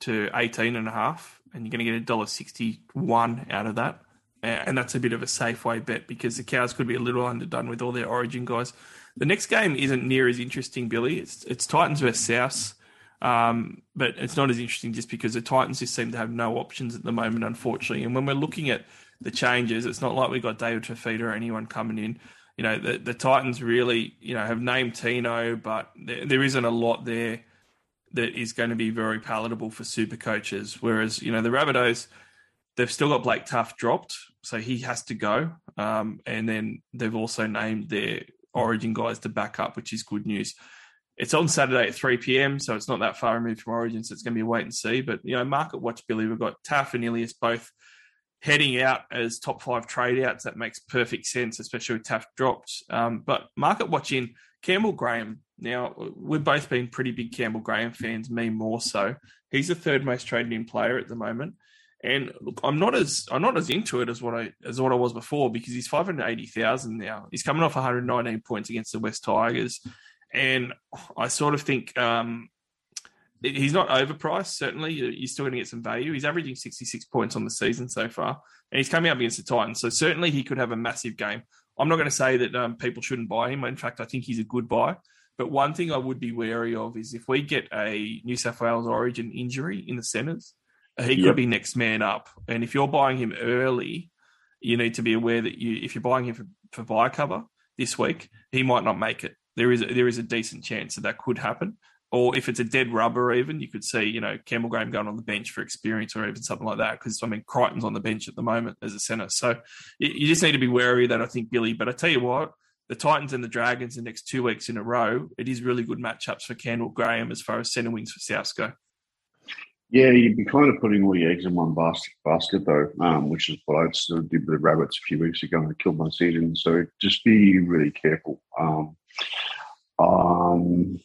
to eighteen and a half, and you're going to get a dollar sixty one out of that and that's a bit of a safe way bet because the Cows could be a little underdone with all their Origin guys. The next game isn't near as interesting, Billy. It's it's Titans versus South, um, but it's not as interesting just because the Titans just seem to have no options at the moment, unfortunately. And when we're looking at the changes, it's not like we've got David Fifita or anyone coming in. You know, the, the Titans really, you know, have named Tino, but there, there isn't a lot there that is going to be very palatable for super coaches. Whereas, you know, the Rabbitohs – They've still got Blake Taaffe dropped, so he has to go. Um, and then they've also named their Origin guys to back up, which is good news. It's on Saturday at 3 p.m., so it's not that far removed from Origin, so it's going to be a wait and see. But, you know, market watch, Billy. We've got Taaffe and Ilias both heading out as top five trade outs. That makes perfect sense, especially with Taaffe dropped. Um, but market watching Campbell Graham. Now, we've both been pretty big Campbell Graham fans, me more so. He's the third most traded in player at the moment. And look, I'm not as I'm not as into it as what I as what I was before because he's five hundred eighty thousand now. He's coming off 119 points against the West Tigers, and I sort of think um, he's not overpriced. Certainly, you're still going to get some value. He's averaging 66 points on the season so far, and he's coming up against the Titans. So certainly, he could have a massive game. I'm not going to say that um, people shouldn't buy him. In fact, I think he's a good buy. But one thing I would be wary of is if we get a New South Wales Origin injury in the centres uh, he could be next man up. And if you're buying him early, you need to be aware that you, if you're buying him for, for buy cover this week, he might not make it. There is a, there is a decent chance that that could happen. Or if it's a dead rubber, even you could see, you know, Campbell Graham going on the bench for experience, or even something like that. Because I mean, Crichton's on the bench at the moment as a centre, so you, you just need to be wary of that. I think Billy. But I tell you what, the Titans and the Dragons the next two weeks in a row, it is really good matchups for Campbell Graham as far as centre wings for Souths go. Yeah, you'd be kind of putting all your eggs in one basket, basket though, um, which is what I sort of did with the rabbits a few weeks ago and killed my season. So just be really careful. Um, um,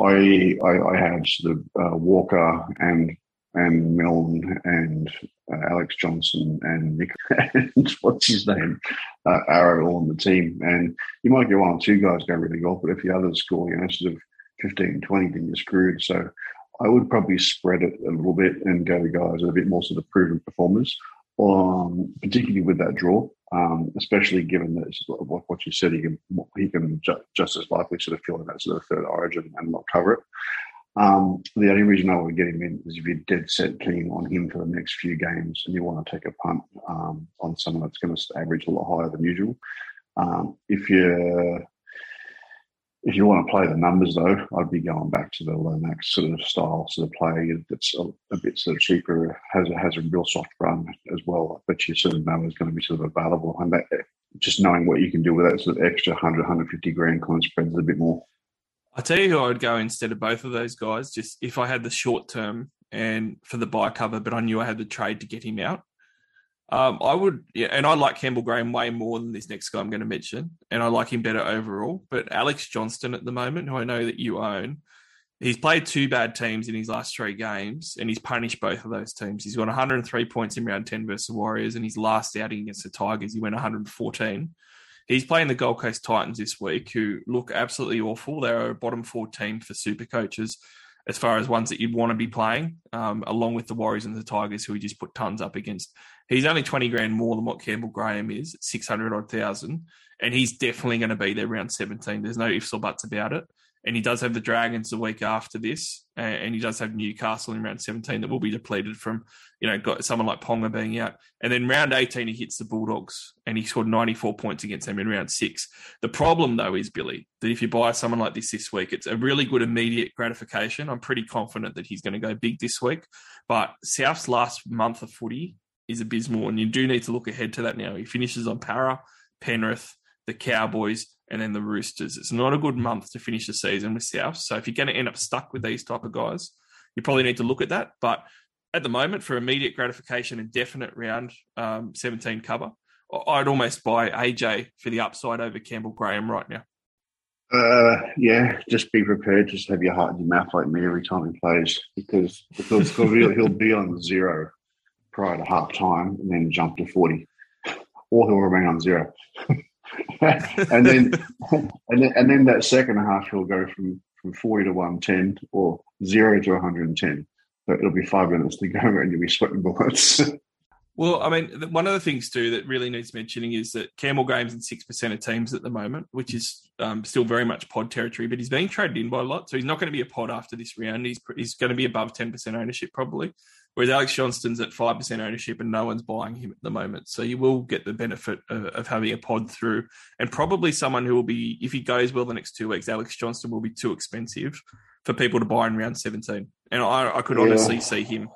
I, I, I had sort of uh, Walker and and Milne and uh, Alex Johnston and Nick and what's his name, uh, Arrow all on the team. And you might get one or two guys go really well, but if the others score, you know, sort of 15, 20, then you're screwed. So I would probably spread it a little bit and go to guys are a bit more sort of proven performers, um, particularly with that draw. Um, especially given that what, what you said, he can he can ju- just as likely sort of fill in that sort of third origin and not cover it. Um, the only reason I would get him in is if you're dead set keen on him for the next few games and you want to take a punt um, on someone that's going to average a lot higher than usual. Um, if you're if you want to play the numbers, though, I'd be going back to the Lomax sort of style sort of play that's a, a, bit sort of cheaper, has a, has a real soft run as well, but you sort of know is going to be sort of available. And that, just knowing what you can do with that sort of extra 100, 150 grand kind spreads a bit more. I'll tell you who I would go instead of both of those guys, just if I had the short term and for the buy cover, but I knew I had the trade to get him out. Um, I would, yeah, and I like Campbell Graham way more than this next guy I'm going to mention, and I like him better overall. But Alex Johnston at the moment, who I know that you own, he's played two bad teams in his last three games, and he's punished both of those teams. He's got 103 points in round 10 versus the Warriors, and his last outing against the Tigers, he went 114. He's playing the Gold Coast Titans this week, who look absolutely awful. They're a bottom four team for super coaches as far as ones that you'd want to be playing, um, along with the Warriors and the Tigers, who we just put tons up against. He's only 20 grand more than what Campbell Graham is, 600 odd thousand. And he's definitely going to be there around 17. There's no ifs or buts about it. And he does have the Dragons the week after this. And he does have Newcastle in round 17 that will be depleted from, you know, got someone like Ponga being out. And then round 18, he hits the Bulldogs and he scored 94 points against them in round six. The problem, though, is, Billy, that if you buy someone like this this week, it's a really good immediate gratification. I'm pretty confident that he's going to go big this week. But South's last month of footy is abysmal, and you do need to look ahead to that now. He finishes on Parra, Penrith, the Cowboys, and then the Roosters. It's not a good month to finish the season with South. So if you're going to end up stuck with these type of guys, you probably need to look at that. But at the moment, for immediate gratification and definite round um, 17 cover, I'd almost buy AJ for the upside over Campbell Graham right now. Uh, yeah, just be prepared. Just have your heart in your mouth like me every time he plays, because because he'll, he'll be on zero prior to half time and then jump to forty, or he'll remain on zero. and then and then and then that second half he'll go from from forty to one ten or zero to one hundred and ten. But it'll be five minutes to go and you'll be sweating bullets. Well, I mean, one of the things too that really needs mentioning is that Campbell Graham's in six percent of teams at the moment, which is um, still very much pod territory. But he's being traded in by a lot, so he's not going to be a pod after this round. He's he's going to be above ten percent ownership probably, whereas Alex Johnston's at five percent ownership and no one's buying him at the moment. So you will get the benefit of, of, having a pod through, and probably someone who will be, if he goes well the next two weeks, Alex Johnston will be too expensive for people to buy in round seventeen, and I, I could honestly see him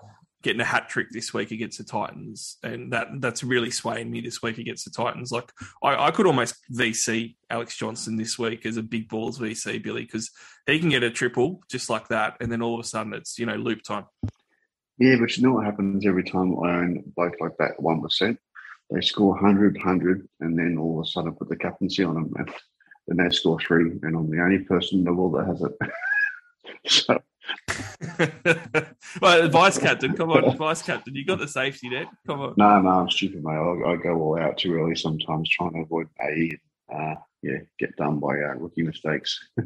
getting a hat trick this week against the Titans, and that that's really swaying me this week against the Titans. Like I, I could almost VC Alex Johnston this week as a big balls VC Billy because he can get a triple just like that, and then all of a sudden it's you know loop time. Yeah, but you know what happens every time I own both like that one percent. They score 100, 100, and then all of a sudden put the captaincy on them, and then they score three, and I'm the only person in the world that has it. so well, vice captain, come on, vice captain, you got the safety net. Come on. No, no, I'm stupid, mate. I, I go all out too early sometimes, trying to avoid a uh, yeah, get done by uh, rookie mistakes.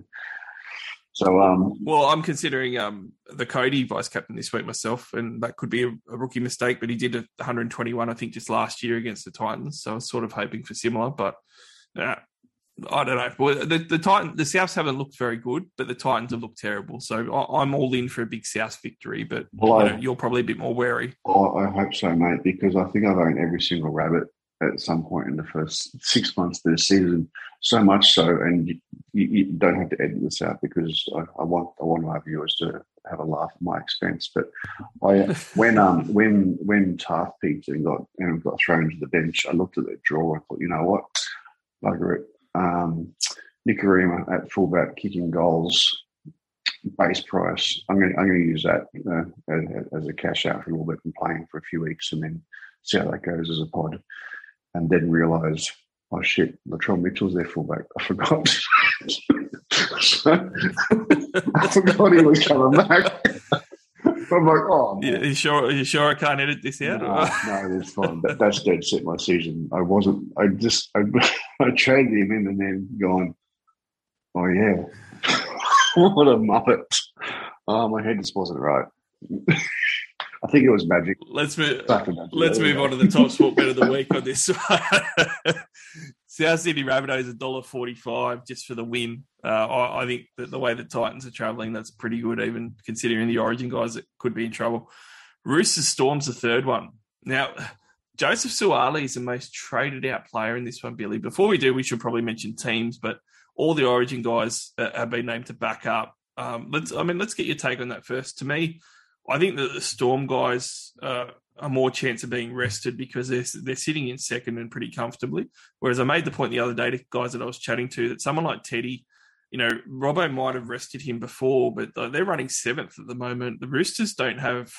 so, um, well, I'm considering um the Cody vice captain this week myself, and that could be a, a rookie mistake. But he did a 121, I think, just last year against the Titans. So I was sort of hoping for similar, but. Uh, I don't know. Well, the the Titan, the Souths haven't looked very good, but the Titans have looked terrible. So I, am all in for a big South victory, but well, you are probably a bit more wary. Oh, I hope so, mate, because I think I've owned every single rabbit at some point in the first six months of the season. So much so, and you, you, you don't have to edit this out because I, I, want I want my viewers to have a laugh at my expense. But I when um when when Taaffe peaked and got and got thrown to the bench, I looked at the draw and thought, you know what, bugger it um, Nikorima at fullback kicking goals base price. I'm going to, I'm going to use that uh, as a cash out for a little bit and playing for a few weeks and then see how that goes as a pod. And then realise, oh shit, Latrell Mitchell's their fullback. I forgot. I forgot he was coming back. I'm like, oh, man. you sure? you sure I can't edit this out? No, no that's fine. That, that's dead set my season. I wasn't. I just I, I traded him in and then gone. Oh yeah, what a muppet! Oh, my head just wasn't right. I think it was magic. Let's move. Let's move on to the top sport bet of the week on this one. South Sydney Rabbitohs a dollar forty-five just for the win. Uh, I, I, think that the way the Titans are travelling, that's pretty good, even considering the Origin guys that could be in trouble. Roosters Storm's the third one. Now, Joseph Suaalii is the most traded out player in this one, Billy. Before we do, we should probably mention teams, but all the Origin guys uh, have been named to back up. Um, let's, I mean, let's get your take on that first. To me, I think that the Storm guys uh, a more chance of being rested because they're they're sitting in second and pretty comfortably. Whereas I made the point the other day to guys that I was chatting to that someone like Teddy, you know, Robbo might have rested him before, but they're running seventh at the moment. The Roosters don't have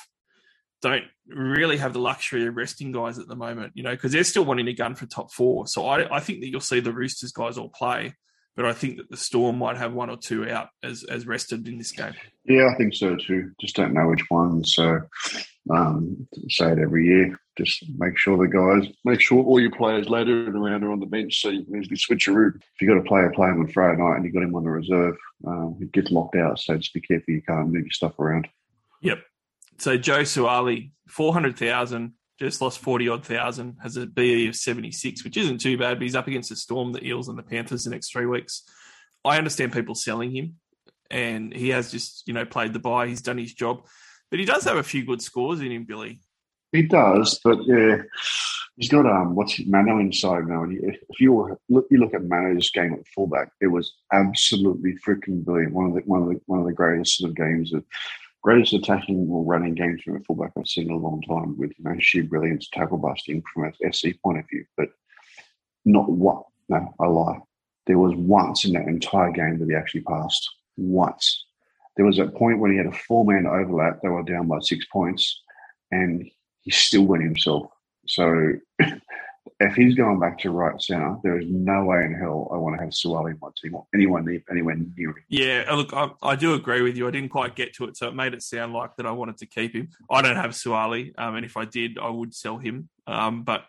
don't really have the luxury of resting guys at the moment, you know, because they're still wanting a gun for top four. So I, I think that you'll see the Roosters guys all play but I think that the Storm might have one or two out as as rested in this game. Yeah, I think so too. Just don't know which one. So um, say it every year. Just make sure the guys, make sure all your players later and around are on the bench so you can easily switch your route. If you've got a player playing on Friday night and you've got him on the reserve, um, it gets locked out. So just be careful you can't move your stuff around. Yep. So Joe Suaalii, 400,000 just lost 40 odd thousand, has a BE of 76, which isn't too bad, but he's up against the Storm, the Eels, and the Panthers the next three weeks. I understand people selling him, and he has just, you know, played the buy. He's done his job, but he does have a few good scores in him, Billy. He does, but yeah, he's got um, what's Manu inside now. And if you look, you look at Manu's game at fullback, it was absolutely freaking brilliant. One of the one of the one of the greatest sort of games that greatest attacking or running games from a fullback I've seen in a long time with you know sheer brilliance, tackle busting from an SC point of view. But not one. No, I lie. There was once in that entire game that he actually passed. Once. There was a point when he had a four man overlap. They were down by six points, and he still went himself. So if he's going back to right centre, there is no way in hell I want to have Suaalii in my team or anyone anywhere near him. Yeah, look, I, I, do agree with you. I didn't quite get to it, so it made it sound like that I wanted to keep him. I don't have Suaalii, um, and if I did, I would sell him. Um, but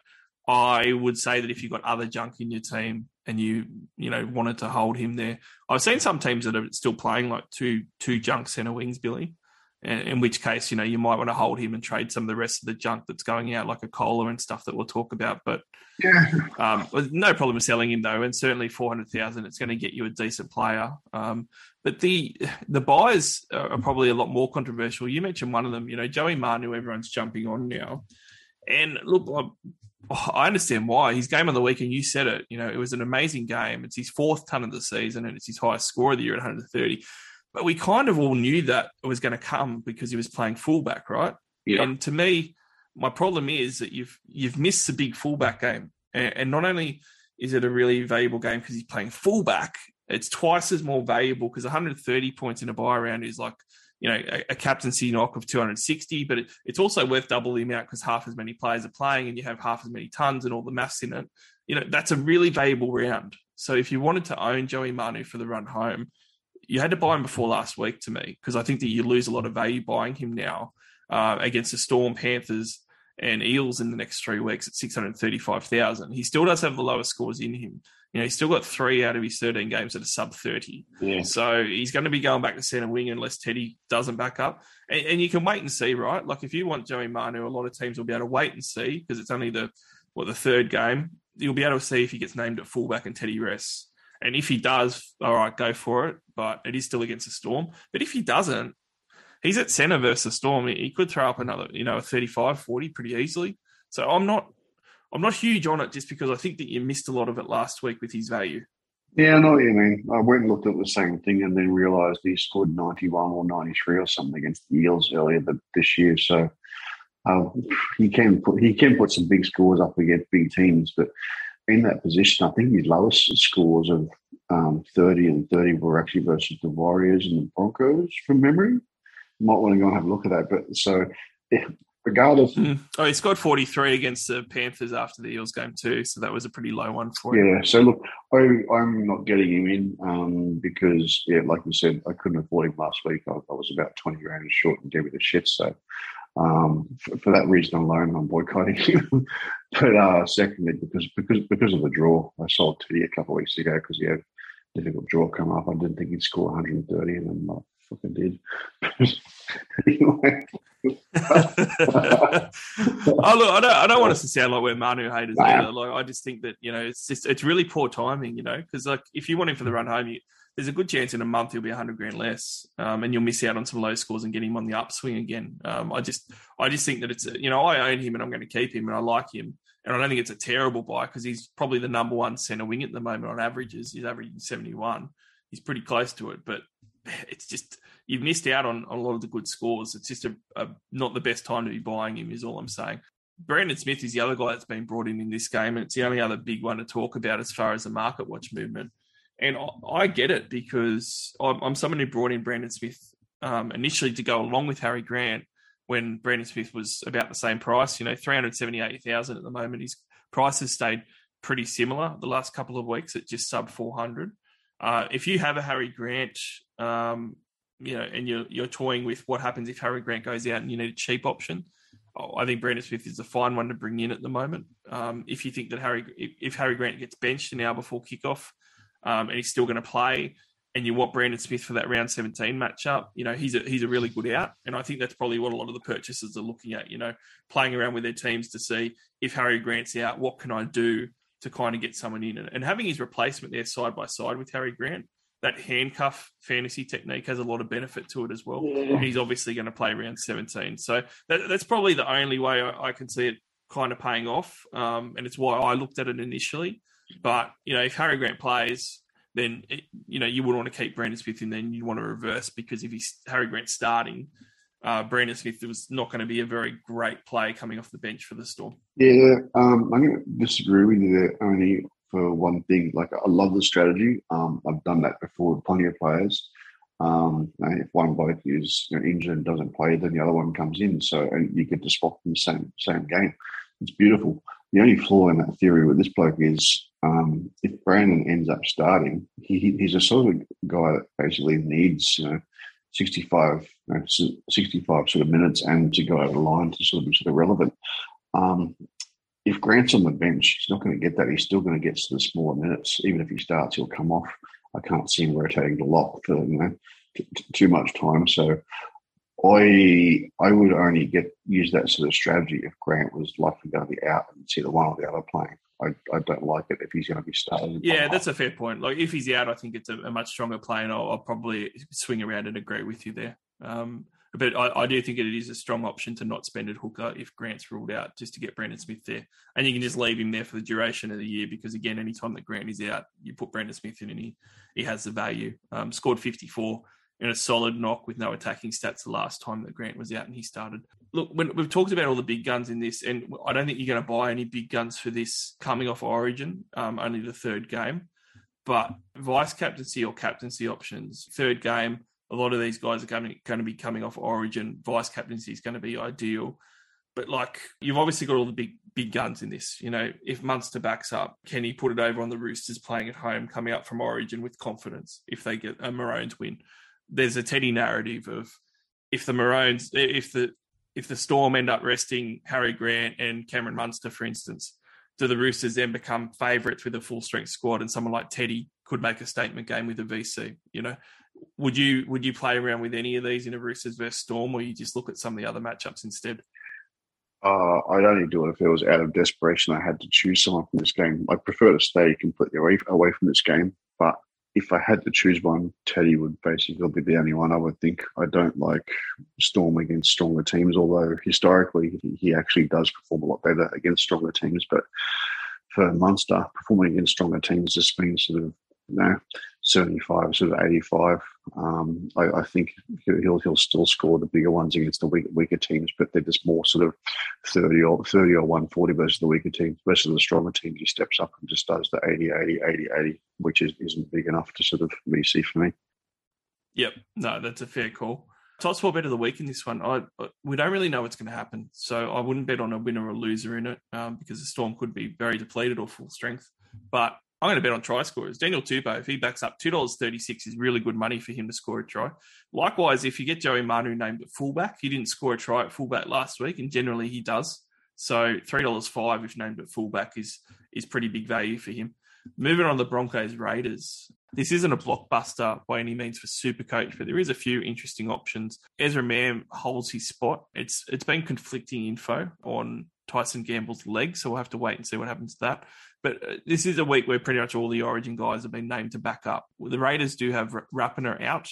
I would say that if you've got other junk in your team and you you know wanted to hold him there, I've seen some teams that are still playing like two two junk centre wings, Billy in which case, you know, you might want to hold him and trade some of the rest of the junk that's going out, like a cola and stuff that we'll talk about. But yeah, um, no problem selling him though, and certainly four hundred thousand, it's going to get you a decent player. Um, but the the buyers are probably a lot more controversial. You mentioned one of them, you know, Joey Manu. Everyone's jumping on now, and look, I understand why. His game of the week, and you said it. You know, it was an amazing game. It's his fourth ton of the season, and it's his highest score of the year at 130. But we kind of all knew that it was going to come because he was playing fullback, right? Yeah. And to me, my problem is that you've you've missed the big fullback game, and, and not only is it a really valuable game because he's playing fullback, it's twice as more valuable because 130 points in a buy round is like you know a, a captaincy knock of 260, but it, it's also worth double the amount because half as many players are playing and you have half as many tons and all the maths in it. You know that's a really valuable round. So if you wanted to own Joey Manu for the run home, you had to buy him before last week to me because I think that you lose a lot of value buying him now uh, against the Storm, Panthers, and Eels in the next three weeks at six hundred thirty-five thousand. He still does have the lowest scores in him. You know, he's still got three out of his thirteen games that are sub thirty. Yeah. So he's going to be going back to centre wing unless Teddy doesn't back up. And, and, you can wait and see, right? Like if you want Joey Manu, a lot of teams will be able to wait and see because it's only the what the third game. You'll be able to see if he gets named at fullback and Teddy rests. And if he does, all right, go for it. But it is still against the Storm. But if he doesn't, he's at centre versus Storm. He could throw up another, you know, a 35, 40 pretty easily. So I'm not, I'm not huge on it just because I think that you missed a lot of it last week with his value. Yeah, I know what you mean. I went and looked at the same thing and then realised he scored 91 or 93 or something against the Eels earlier this year. So uh, he can put he can put some big scores up against big teams, but in that position, I think his lowest scores of um, 30 and 30 were actually versus the Warriors and the Broncos from memory. You might want to go and have a look at that. But so, regardless. Mm. Oh, he scored 43 against the Panthers after the Eels game, too. So that was a pretty low one for him. Yeah. So, look, I, am not getting him in um, because, yeah, like you said, I couldn't afford him last week. I, I was about 20 grand short and gave me the shit. So, um, for, for, that reason alone, I'm boycotting him. but uh, secondly, because because because of the draw, I sold Teddy a couple of weeks ago because he had a difficult draw come up. I didn't think he'd score 130, and then I fucking did. anyway. oh look, I don't, I don't want us to sound like we're Manu haters nah. either. Like I just think that you know it's just it's really poor timing, you know, because like if you want him for the run home, you, there's a good chance in a month he'll be 100 grand less, um, and you'll miss out on some low scores and get him on the upswing again. Um, I just, I just think that it's, you know, I own him and I'm going to keep him and I like him, and I don't think it's a terrible buy because he's probably the number one centre wing at the moment on averages. He's averaging 71. He's pretty close to it, but it's just you've missed out on, on a lot of the good scores. It's just a, a, not the best time to be buying him, is all I'm saying. Brandon Smith is the other guy that's been brought in in this game, and it's the only other big one to talk about as far as the market watch movement. And I get it because I'm someone who brought in Brandon Smith um, initially to go along with Harry Grant when Brandon Smith was about the same price. You know, three hundred seventy-eight thousand at the moment. His price has stayed pretty similar the last couple of weeks at just sub four hundred. Uh, if you have a Harry Grant, um, you know, and you're you're toying with what happens if Harry Grant goes out and you need a cheap option, I think Brandon Smith is a fine one to bring in at the moment. Um, if you think that Harry, if Harry Grant gets benched an hour before kickoff um, and he's still going to play. and you want Brandon Smith for that round 17 matchup, you know, he's a, he's a really good out. And I think that's probably what a lot of the purchasers are looking at, you know, playing around with their teams to see if Harry Grant's out, what can I do to kind of get someone in? And, and having his replacement there side by side with Harry Grant, that handcuff fantasy technique has a lot of benefit to it as well. Yeah. He's obviously going to play around 17. So that, that's probably the only way I, I, can see it kind of paying off. Um, and it's why I looked at it initially. But, you know, if Harry Grant plays, then it, you know you would want to keep Brandon Smith in. Then you want to reverse because if he's Harry Grant starting, uh, Brandon Smith was not going to be a very great play coming off the bench for the Storm. Yeah, um, I'm going to disagree with you there only for one thing. Like I love the strategy. Um, I've done that before with plenty of players. Um, if one bloke is you know, injured and doesn't play, then the other one comes in. So you get to swap in the same same game. It's beautiful. The only flaw in that theory with this bloke is um, if Brandon ends up starting, he, he's a sort of guy that basically needs, you know, 65, you know, 65 sort of minutes and to go over the line to sort of be sort of relevant. Um, if Grant's on the bench, he's not going to get that. He's still going to get to the smaller minutes. Even if he starts, he'll come off. I can't see him rotating the lock for you know t- t- too much time. So I I would only get use that sort of strategy if Grant was likely going to be out and see the one or the other playing. I, I don't like it if he's going to be starting. Yeah, that's a fair point. Like if he's out, I think it's a, a much stronger play, and I'll, I'll, probably swing around and agree with you there. Um, but I, I, do think it is a strong option to not spend at hooker if Grant's ruled out, just to get Brandon Smith there, and you can just leave him there for the duration of the year because again, anytime that Grant is out, you put Brandon Smith in, and he he has the value. Um, scored fifty four in a solid knock with no attacking stats the last time that Grant was out and he started. Look, when we've talked about all the big guns in this, and I don't think you're going to buy any big guns for this coming off Origin, um, only the third game. But vice captaincy or captaincy options, third game, a lot of these guys are going to, going to be coming off Origin. Vice captaincy is going to be ideal. But like you've obviously got all the big big guns in this. You know, if Munster backs up, can he put it over on the Roosters playing at home, coming up from Origin with confidence if they get a Maroons win? there's a Teddy narrative of if the Maroons, if the if the Storm end up resting Harry Grant and Cameron Munster, for instance, do the Roosters then become favourites with a full strength squad and someone like Teddy could make a statement game with a VC? You know, would you would you play around with any of these in a Roosters versus Storm, or you just look at some of the other matchups instead? Uh, I'd only do it if it was out of desperation. I had to choose someone from this game. I prefer to stay completely away, away from this game, but if I had to choose one, Teddy would basically be the only one I would think. I don't like Storm against stronger teams, although historically he actually does perform a lot better against stronger teams. But for Munster, performing against stronger teams has been sort of you know, 75, sort of 85. Um, I, I, think he'll he'll still score the bigger ones against the weak, weaker teams, but they're just more sort of 30 or 30 or 140 versus the weaker teams. Versus the stronger teams, he steps up and just does the 80, 80, 80, 80, which is, isn't big enough to sort of VC for me. Yep, no, that's a fair call. Top sport bet of the week in this one. I we don't really know what's going to happen, so I wouldn't bet on a winner or loser in it um, because the Storm could be very depleted or full strength. But I'm going to bet on try scorers. Daniel Tupou, if he backs up $2.36 is really good money for him to score a try. Likewise, if you get Joey Manu named at fullback, he didn't score a try at fullback last week, and generally he does. So $3.05 if named at fullback is is pretty big value for him. Moving on the Broncos Raiders. This isn't a blockbuster by any means for Super Coach, but there is a few interesting options. Ezra Mam holds his spot. It's it's been conflicting info on Tyson Gamble's leg, so we'll have to wait and see what happens to that. But uh, this is a week where pretty much all the Origin guys have been named to back up. The Raiders do have Rapana out,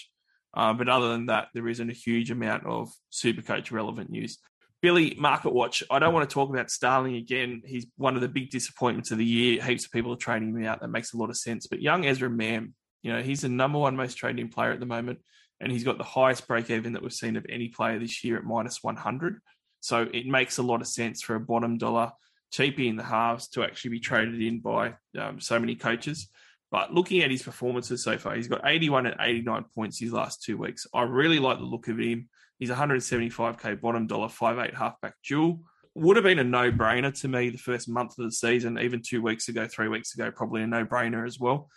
uh, but other than that, there isn't a huge amount of Supercoach relevant news. Billy Market Watch. I don't want to talk about Starling again. He's one of the big disappointments of the year. Heaps of people are trading him out. That makes a lot of sense. But young Ezra Mam, you know, he's the number one most traded player at the moment, and he's got the highest break even that we've seen of any player this year at minus 100. So it makes a lot of sense for a bottom dollar cheapie in the halves to actually be traded in by um, so many coaches. But looking at his performances so far, he's got 81 and 89 points his last two weeks. I really like the look of him. He's 175k bottom dollar, five eight halfback dual. Would have been a no brainer to me the first month of the season, even two weeks ago, three weeks ago, probably a no brainer as well.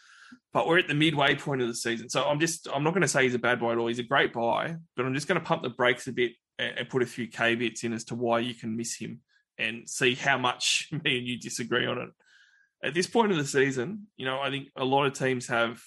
But we're at the midway point of the season. So I'm just, I'm not going to say he's a bad buy at all. He's a great buy, but I'm just going to pump the brakes a bit and put a few K bits in as to why you can miss him and see how much me and you disagree on it. At this point of the season, you know, I think a lot of teams have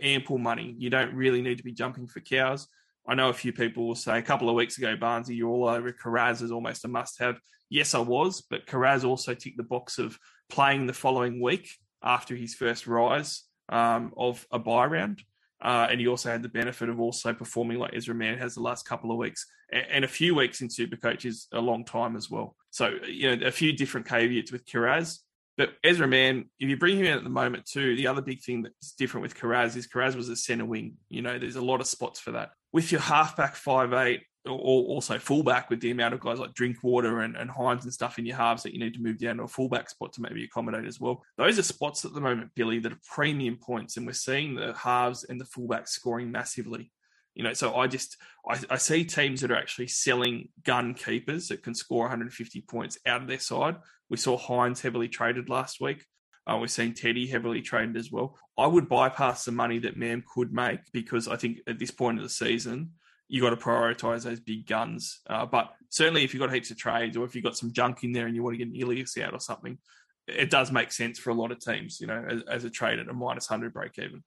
ample money. You don't really need to be jumping for cows. I know a few people will say a couple of weeks ago, Barnesy, you're all over Kiraz is almost a must have. Yes, I was, but Kiraz also ticked the box of playing the following week after his first rise um, of a buy round. Uh, and he also had the benefit of also performing like Ezra Mam has the last couple of weeks. And, and a few weeks in Supercoach is a long time as well. So, you know, a few different caveats with Kiraz. But Ezra Mam, if you bring him in at the moment too, the other big thing that's different with Kiraz is Kiraz was a centre wing. You know, there's a lot of spots for that. With your halfback five eight, or also fullback with the amount of guys like Drinkwater and, and Hynes and stuff in your halves that you need to move down to a fullback spot to maybe accommodate as well. Those are spots at the moment, Billy, that are premium points, and we're seeing the halves and the fullbacks scoring massively. You know, so I just I, I, see teams that are actually selling gun keepers that can score 150 points out of their side. We saw Hynes heavily traded last week. Uh, we've seen Teddy heavily traded as well. I would bypass the money that Mam could make because I think at this point of the season, you've got to prioritize those big guns. Uh, but certainly, if you've got heaps of trades or if you've got some junk in there and you want to get an Ilias out or something, it does make sense for a lot of teams, you know, as, as a trade at a minus 100 break even.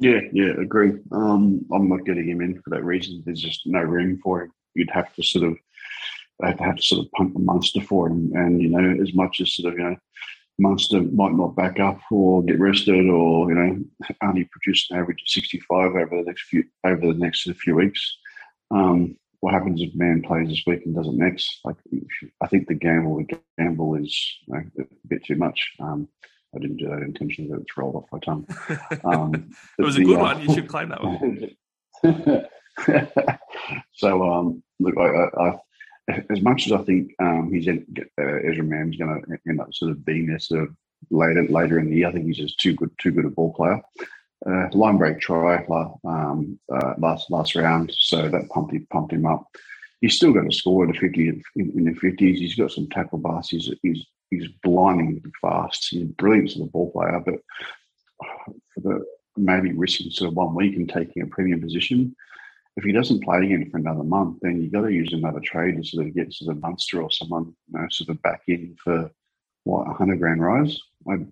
Yeah, yeah, agree. Um, I'm not getting him in for that reason. There's just no room for him. You'd have to sort of have to, have to sort of pump a Munster for him, and you know, as much as sort of you know, Munster might not back up or get rested, or you know, only produce an average of 65 over the next few over the next few weeks. Um, what happens if Mam plays this week and doesn't next? Like, I think the gamble, the gamble is you know, a bit too much. Um, I didn't do that intentionally, but it's rolled off my tongue. Um, it was a good uh, one. You should claim that one. so, um, look, I, I, as much as I think um, he's in, uh, Ezra Mam's going to end up sort of being there sort of later later in the year, I think he's just too good, too good a ball player. Uh, line break try um, uh, last last round, so that pumped him, pumped him up. He's still going to score in the fifty in, in the fifties. He's got some tackle busts. He's, he's he's blindingly fast. He's brilliant as a ball player, but for the maybe risking sort of one week and taking a premium position, if he doesn't play again for another month, then you've got to use another trade to sort of get sort of Munster or someone you know, sort of back in for what a hundred grand rise. I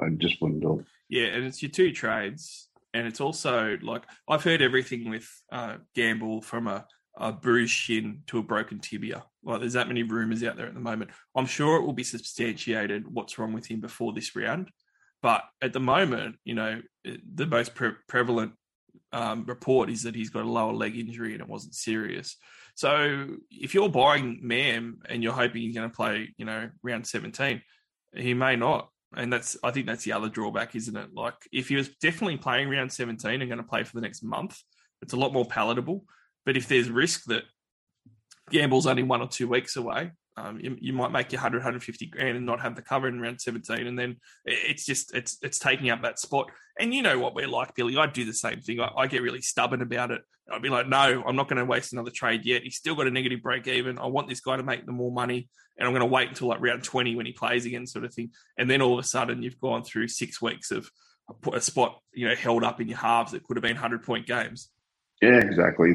I just wouldn't do it. Yeah, and it's your two trades, and it's also like I've heard everything with uh, Gamble from a a bruised shin to a broken tibia. Like there's that many rumors out there at the moment. I'm sure it will be substantiated what's wrong with him before this round. But at the moment, you know, the most pre- prevalent um, report is that he's got a lower leg injury and it wasn't serious. So if you're buying Mam and you're hoping he's going to play, you know, round 17, he may not. And that's, I think that's the other drawback, isn't it? Like if he was definitely playing round 17 and going to play for the next month, it's a lot more palatable. But if there's risk that Gamble's only one or two weeks away, um, you, you, might make your 100, 150 grand and not have the cover in round 17. And then it's just, it's it's taking up that spot. And you know what we're like, Billy. I do the same thing. I, I get really stubborn about it. I'd be like, no, I'm not going to waste another trade yet. He's still got a negative break even. I want this guy to make the more money. And I'm going to wait until like round 20 when he plays again, sort of thing. And then all of a sudden, you've gone through six weeks of a spot, you know, held up in your halves that could have been 100 point games. Yeah, exactly.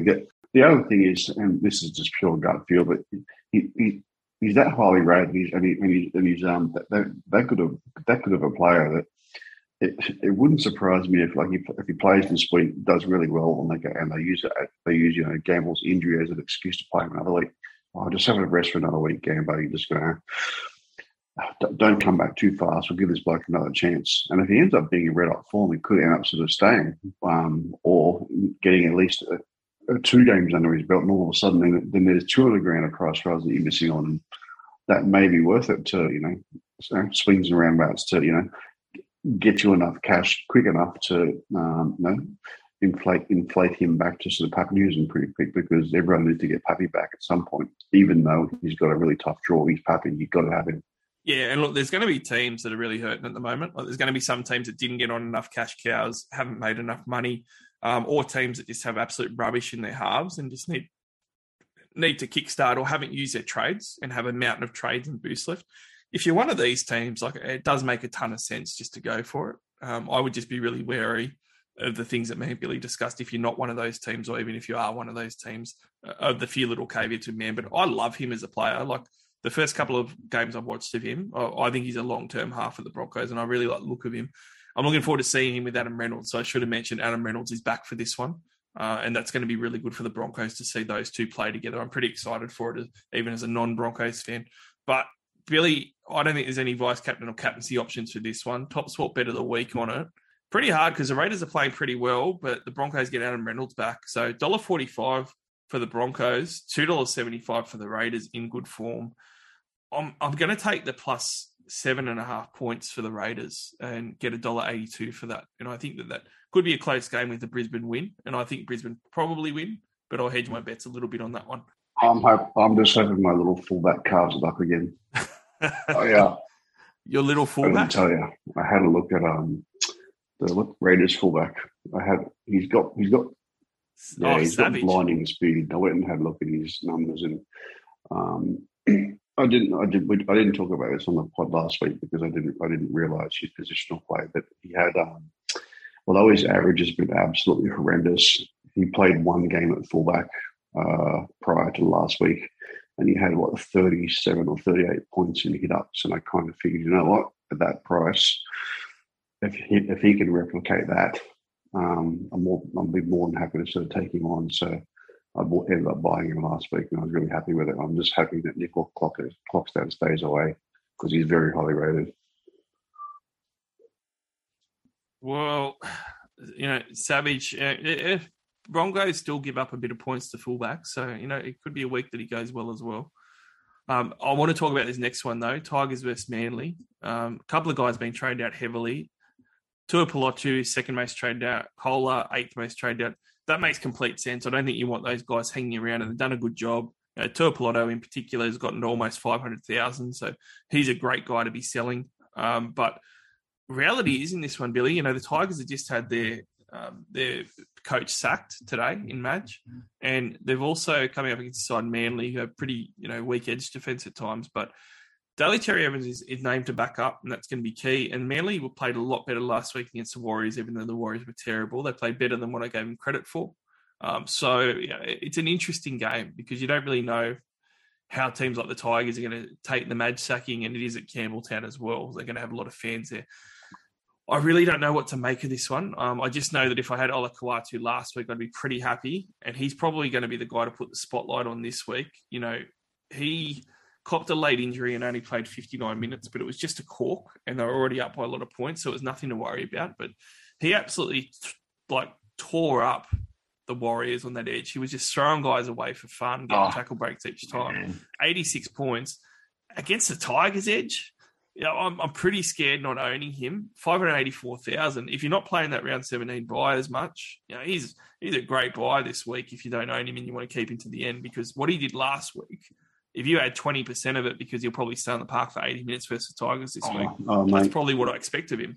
The other thing is, and this is just pure gut feel, but he, he he's that highly rated, he's, and, he, and, he, and he's um that, that could have that could have a player that it, it wouldn't surprise me if like if, if he plays this week, does really well, and they go and they use it, they use you know Gamble's injury as an excuse to play him another week. Oh, just have a rest for another week, Gamble. You're just gonna don't come back too fast. We'll give this bloke another chance. And if he ends up being in red hot form, he could end up sort of staying um, or getting at least two games under his belt, and all of a sudden, then, then there's two other grand of crossroads that you're missing on, and that may be worth it to you know swings and roundabouts to you know get you enough cash quick enough to um, you know inflate inflate him back to sort of Pappy Newsome pretty quick because everyone needs to get Pappy back at some point, even though he's got a really tough draw. He's Pappy, you've got to have him. Yeah, and look, there's going to be teams that are really hurting at the moment. Like, there's going to be some teams that didn't get on enough cash cows, haven't made enough money, um, or teams that just have absolute rubbish in their halves and just need need to kickstart or haven't used their trades and have a mountain of trades and boost lift. If you're one of these teams, like it does make a ton of sense just to go for it. Um, I would just be really wary of the things that and Billy discussed if you're not one of those teams, or even if you are one of those teams, uh, of the few little caveats with Mam. But I love him as a player. Like the first couple of games I've watched of him, I, I think he's a long term half of the Broncos, and I really like the look of him. I'm looking forward to seeing him with Adam Reynolds. So I should have mentioned Adam Reynolds is back for this one. Uh, and that's going to be really good for the Broncos to see those two play together. I'm pretty excited for it, even as a non Broncos fan. But Billy, I don't think there's any vice captain or captaincy options for this one. Top spot bet of the week on it. Pretty hard because the Raiders are playing pretty well, but the Broncos get Adam Reynolds back. So $1.45 for the Broncos, $2.75 for the Raiders in good form. I'm, I'm going to take the plus seven and a half points for the Raiders and get a dollar eighty-two for that. And I think that that could be a close game with the Brisbane win, and I think Brisbane probably win, but I'll hedge my bets a little bit on that one. I'm hope, I'm just hoping my little fullback carves it up again. oh yeah, your little I fullback. didn't tell you. I had a look at um the look, Raiders fullback. I had he's got he's got yeah oh, he's savage. got blinding speed. I went and had a look at his numbers and um I didn't I did I didn't talk about this on the pod last week because I didn't I didn't realise his positional play, but he had um although his average has been absolutely horrendous, he played one game at fullback uh, prior to last week, and he had what thirty seven or thirty eight points in hit ups, and I kind of figured, you know what, at that price, if he, if he can replicate that, um, I'm more I'll be more than happy to sort of take him on. So. I bought, ended up buying him last week, and I was really happy with it. I'm just happy that Nickel Clock Clockstone stays away because he's very highly rated. Well, you know, Savage. If Broncos still give up a bit of points to fullback, so you know it could be a week that he goes well as well. Um, I want to talk about this next one though. Tigers versus Manly. Um, a couple of guys being traded out heavily. Tua Pilotu, second most traded out. Kohler, eighth most traded out. That makes complete sense. I don't think you want those guys hanging around, and they've done a good job. Tua Piloto in particular has gotten to almost five hundred thousand, so he's a great guy to be selling. Um, but reality is in this one, Billy. You know the Tigers have just had their um, their coach sacked today in match, and they've also coming up against side Manly, who have pretty you know weak edge defense at times. But Cherry-Evans is, is named to back up, and that's going to be key. And Manly played a lot better last week against the Warriors, even though the Warriors were terrible. They played better than what I gave them credit for. Um, so it's an interesting game because you don't really know how teams like the Tigers are going to take the Madge sacking, and it is at Campbelltown as well. They're going to have a lot of fans there. I really don't know what to make of this one. Um, I just know that if I had Olakau'atu last week, I'd be pretty happy, and he's probably going to be the guy to put the spotlight on this week. You know, he copped a late injury and only played 59 minutes, but it was just a cork, and they were already up by a lot of points, so it was nothing to worry about. But he absolutely like tore up the Warriors on that edge. He was just throwing guys away for fun, getting Oh, tackle breaks each time. Man. 86 points against the Tigers edge. Yeah, I'm, I'm pretty scared not owning him. 584,000. If you're not playing that round 17 buy as much, you know, he's he's a great buy this week if you don't own him and you want to keep him to the end because what he did last week, if you had 20% of it because he'll probably stay on the park for 80 minutes versus the Tigers this week, Oh, oh, that's mate. probably what I expect of him.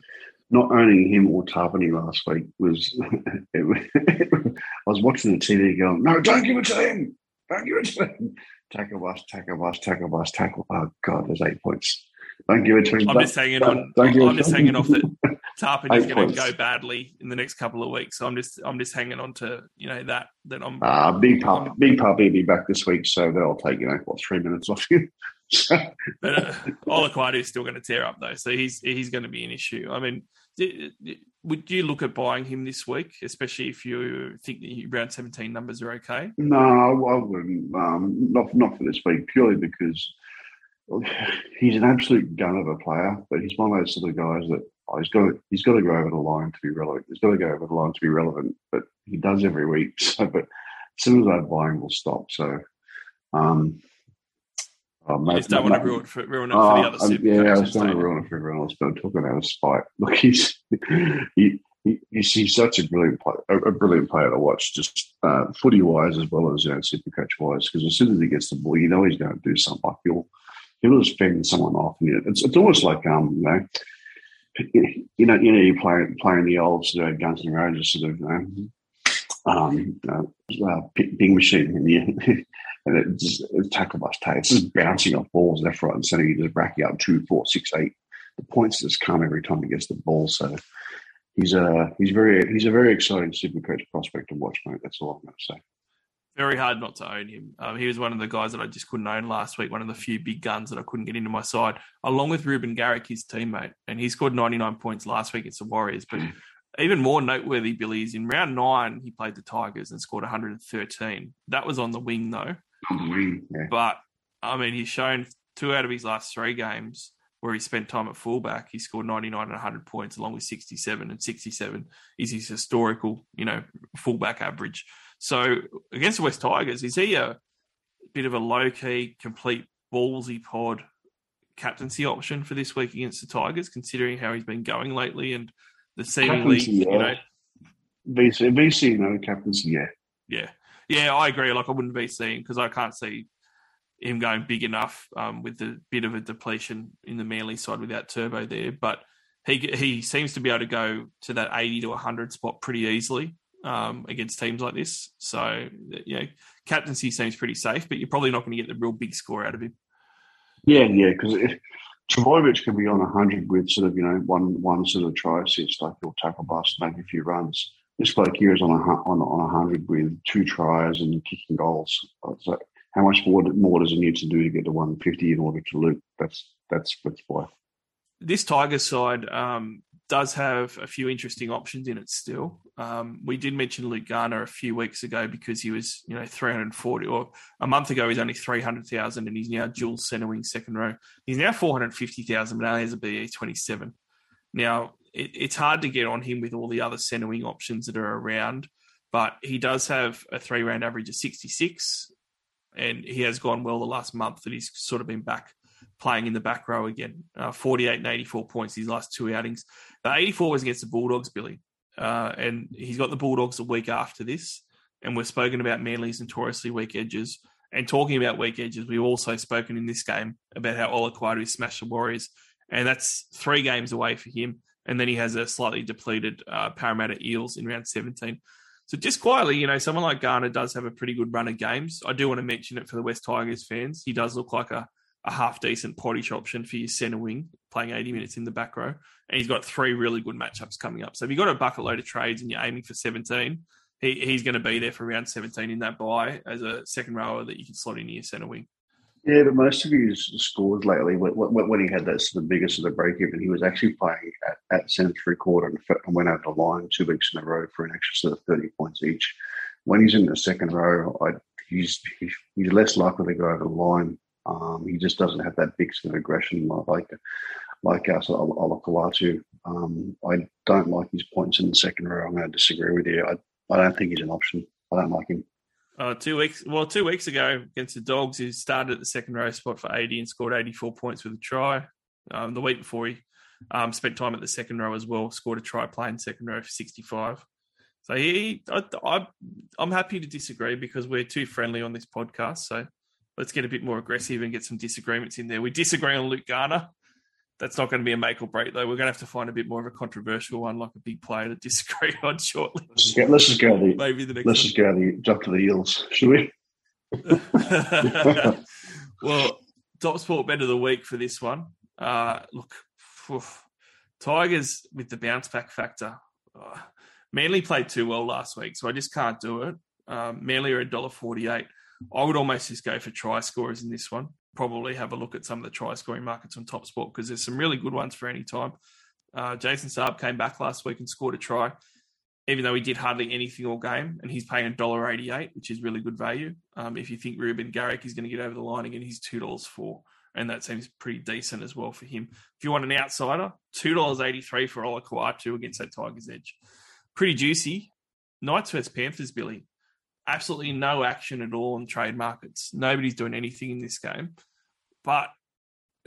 not owning him or Tarpany last week was. was- I was watching the TV going, no, don't give it to him. Don't give it to him. Tackle bus, tackle bus, tackle bus, tackle. Oh, God, there's eight points. Don't give it to him. I'm just hanging on. don't it I'm just hanging off that Tarpon is Eight going to go badly in the next couple of weeks. So I'm just I'm just hanging on to you know that that I'm Uh, big pup, big puppy will be back this week, so that'll take you know what three minutes off you. But uh, Olakau'atu is still going to tear up though, so he's he's going to be an issue. I mean, would you look at buying him this week, especially if you think the round seventeen numbers are okay? no, I wouldn't. Um, not not for this week, purely because he's an absolute gun of a player, but he's one of those sort of guys that oh, he's got to, he's got to go over the line to be relevant. He's got to go over the line to be relevant, but he does every week. So, but as soon as I buy him, we'll stop. So, um, oh, mate, just don't mate, want to ruin it for, ruin it for Oh, the other um, yeah, I was going to ruin it for everyone else, but I'm talking out of spite. Look, he's he, he, he's, he's such a brilliant player, a, a brilliant player to watch, just uh, footy wise as well as you know, super coach wise. Because as soon as he gets the ball, you know he's going to do something. Like he'll he'll just fend someone off, and you know, it's it's almost like um you know. You know, you know, you play playing the old sort of Guns N' Roses sort of, know, um, uh, uh, big machine, and you, and it just it's tackle bust take. It's just bouncing off balls left, right, and centre. You just racking up two, four, six, eight. The points just come every time he gets the ball. So he's a he's very he's a very exciting super coach prospect to watch, mate. That's all I'm going to say. Very hard not to own him. Um, he was one of the guys that I just couldn't own last week, one of the few big guns that I couldn't get into my side, along with Reuben Garrick, his teammate. And he scored 99 points last week against the Warriors. But even more noteworthy, Billy, is in round nine, he played the Tigers and scored 113. That was on the wing, though. On the wing, yeah. But, I mean, he's shown two out of his last three games where he spent time at fullback. He scored 99 and 100 points along with 67 and 67 is his historical, you know, fullback average. So against the West Tigers, is he a bit of a low key, complete ballsy pod captaincy option for this week against the Tigers, considering how he's been going lately and the seemingly, yeah. you know, VC, VC, no captaincy, yeah. yeah, yeah, I agree. Like I wouldn't be seeing because I can't see him going big enough um, with the bit of a depletion in the Manly side without Turbo there. But he he seems to be able to go to that eighty to hundred spot pretty easily um, against teams like this. So yeah, captaincy seems pretty safe, but you're probably not going to get the real big score out of him. Yeah, yeah, because if Trbojevic can be on 100 with sort of, you know, one one sort of try assist, like he'll tackle bust, make a few runs. This bloke here is on a, on, on 100 with two tries and kicking goals. So how much more, more does he need to do to get to 150 in order to loop? That's that's that's why. this Tiger side um, does have a few interesting options in it still. Um, we did mention Luke Garner a few weeks ago because he was, you know, 340 or a month ago he's only 300,000 and he's now dual centre wing second row. He's now 450,000 but only has a BE 27. Now, it, it's hard to get on him with all the other centre wing options that are around, but he does have a three round average of 66 and he has gone well the last month that he's sort of been back playing in the back row again. Uh, 48 and 84 points these last two outings. The 84 was against the Bulldogs, Billy. Uh, and he's got the Bulldogs a week after this. And we've spoken about Manly's notoriously weak edges. And talking about weak edges, we've also spoken in this game about how Olakau'atu smashed the Warriors. And that's three games away for him. And then he has a slightly depleted uh, Parramatta Eels in round 17. So just quietly, you know, someone like Garner does have a pretty good run of games. I do want to mention it for the West Tigers fans. He does look like a, a half decent pottage option for your centre wing, playing 80 minutes in the back row. And he's got three really good matchups coming up. So if you've got a bucket load of trades and you're aiming for 17, he, he's going to be there for round 17 in that buy as a second rower that you can slot into your centre wing. Yeah, but most of his scores lately, when, when he had that of biggest of the break even, he was actually playing at, at centre three quarter and and went over the line two weeks in a row for an extra sort of 30 points each. When he's in the second row, I, he's he's less likely to go over the line. Um, he just doesn't have that big sort of aggression like like, us, Olakau'atu. Um, I don't like his points in the second row. I'm going to disagree with you. I, I don't think he's an option. I don't like him. Uh, two weeks, well, two weeks ago against the Dogs, he started at the second row spot for 80 and scored 84 points with a try. Um, the week before, he um, spent time at the second row as well, scored a try playing second row for 65. So he, I, I, I'm happy to disagree because we're too friendly on this podcast. So let's get a bit more aggressive and get some disagreements in there. We disagree on Luke Garner. That's not going to be a make or break, though. We're going to have to find a bit more of a controversial one, like a big player to disagree on shortly. Let's just get let's just go to the Maybe the next let's just go to the jump to the Eels, should we? well, top sport bet of the week for this one. Uh, look, phew, Tigers with the bounce back factor. Uh, Manly played too well last week, so I just can't do it. Um, Manly are $1.48. I would almost just go for try scorers in this one. Probably have a look at some of the try scoring markets on Top Sport because there's some really good ones for any time. Uh, Jason Saab came back last week and scored a try, even though he did hardly anything all game, and he's paying $1.88, which is really good value. Um, if you think Reuben Garrick is going to get over the line again, he's $2.04, and that seems pretty decent as well for him. If you want an outsider, $2.83 for Olakau'atu against that Tigers edge. Pretty juicy. Knights vs Panthers, Billy. Absolutely no action at all on trade markets. Nobody's doing anything in this game. But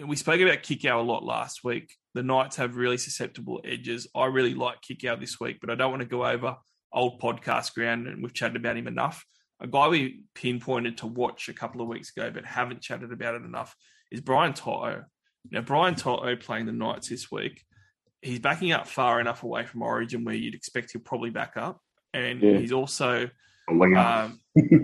we spoke about Kikau a lot last week. The Knights have really susceptible edges. I really like Kikau this week, but I don't want to go over old podcast ground, and we've chatted about him enough. A guy we pinpointed to watch a couple of weeks ago, but haven't chatted about it enough, is Brian To'o. Now, Brian To'o playing the Knights this week, he's backing up far enough away from Origin where you'd expect he'll probably back up. And Yeah. he's also A winger. um,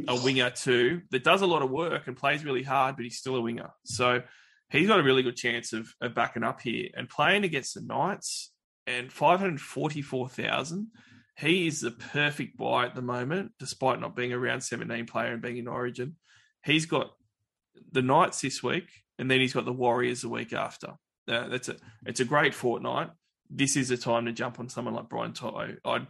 a winger too that does a lot of work and plays really hard, but he's still a winger. So he's got a really good chance of, of backing up here and playing against the Knights and 544,000 he is the perfect buy at the moment, despite not being a round 17 player and being in Origin. He's got the Knights this week, and then he's got the Warriors the week after. Uh, that's a it's a great fortnight. This is a time to jump on someone like Brian To'o. I'd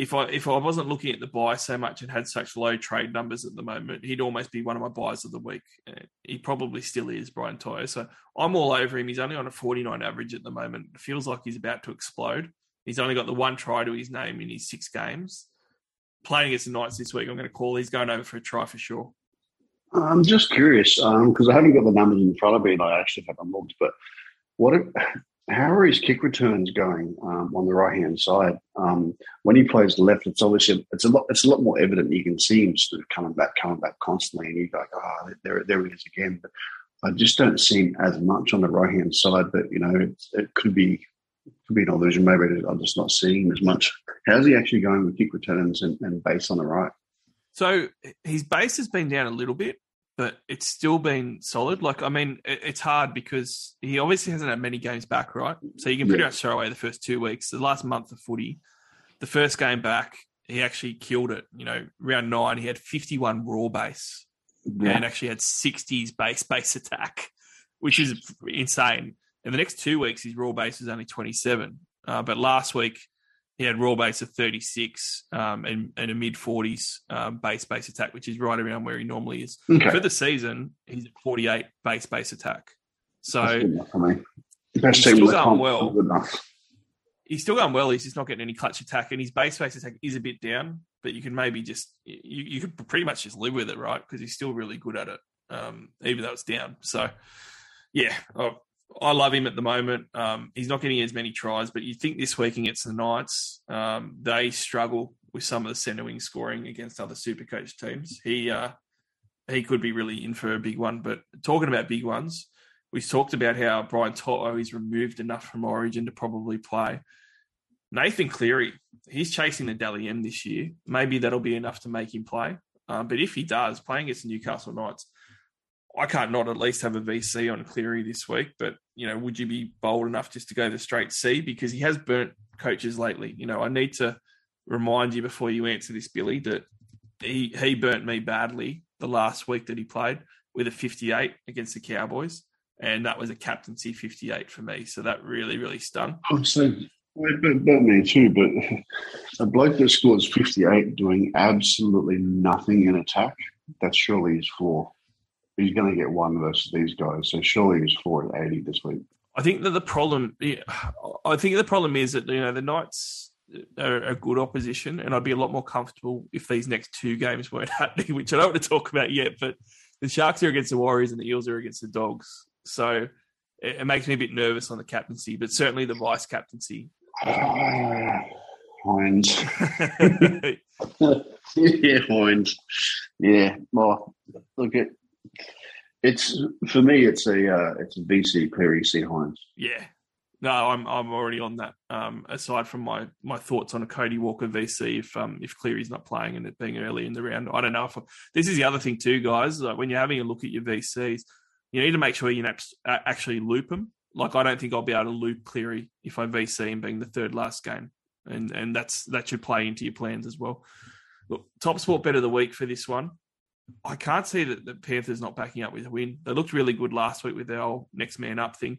if I if I wasn't looking at the buy so much and had such low trade numbers at the moment, he'd almost be one of my buys of the week. Uh, he probably still is Brian To'o. So I'm all over him. He's only on a 49 average at the moment. It feels like he's about to explode. He's only got the one try to his name in his six games. Playing against the Knights this week, I'm going to call. He's going over for a try for sure. I'm just curious because um, I haven't got the numbers in front of me, and I actually haven't looked. But what? If, how are his kick returns going um, on the right hand side? Um, when he plays left, it's obviously it's a lot it's a lot more evident. You can see him sort of coming back, coming back constantly, and you're like, oh, there, there it is again. But I just don't see him as much on the right hand side. But you know, it could be could be an illusion. Maybe I'm just not seeing him as much. How's he actually going with kick returns and, and base on the right? So his base has been down a little bit, but it's still been solid. Like, I mean, it's hard because he obviously hasn't had many games back, right? So you can pretty yeah. much throw away the first two weeks. The last month of footy, the first game back, he actually killed it. You know, round nine, he had 51 raw base yeah. and actually had 60s base base attack, which is insane. In the next two weeks, his raw base was only 27. Uh, but last week, he had raw base of 36 um, and, and, a mid 40s um, base base attack, which is right around where he normally is. Okay. For the season, he's at 48 base base attack. So he's still going well. He's still going well. He's just not getting any clutch attack, and his base base attack is a bit down. But you can maybe just you, you could pretty much just live with it, right? Because he's still really good at it, um, even though it's down. So yeah, oh, I love him at the moment. Um, he's not getting as many tries, but you think this week against the Knights, um, they struggle with some of the centre wing scoring against other super coach teams. He uh, he could be really in for a big one. But talking about big ones, we talked about how Brian To'o is removed enough from Origin to probably play. Nathan Cleary, he's chasing the Dally M this year. Maybe that'll be enough to make him play. Um, but if he does, playing against the Newcastle Knights, I can't not at least have a VC on Cleary this week, but you know, would you be bold enough just to go the straight C because he has burnt coaches lately? You know, I need to remind you before you answer this, Billy, that he he burnt me badly the last week that he played with a 58 against the Cowboys, and that was a captaincy 58 for me. So that really really stung. I'm saying. It burnt me too, but a bloke that scores 58 doing absolutely nothing in attack, that's surely his floor he's going to get one versus these guys. So surely he's four at eighty this week. I think that the problem, I think the problem is that you know the Knights are a good opposition, and I'd be a lot more comfortable if these next two games weren't happening, which I don't want to talk about yet. But the Sharks are against the Warriors, and the Eels are against the Dogs, so it, it makes me a bit nervous on the captaincy, but certainly the vice captaincy. Uh, yeah, Hynes. Yeah. Well, look at it's for me. It's a uh, it's a VC Cleary C Hynes. Yeah, no, I'm I'm already on that. Um, aside from my my thoughts on a Cody Walker VC, if um if Cleary's not playing and it being early in the round, I don't know if I, this is the other thing too, guys. Like when you're having a look at your VCs, you need to make sure you actually loop them. Like I don't think I'll be able to loop Cleary if I VC him being the third last game, and and that's that should play into your plans as well. Look, top sport bet of the week for this one. I can't see that the Panthers not backing up with a win. They looked really good last week with their old next man up thing.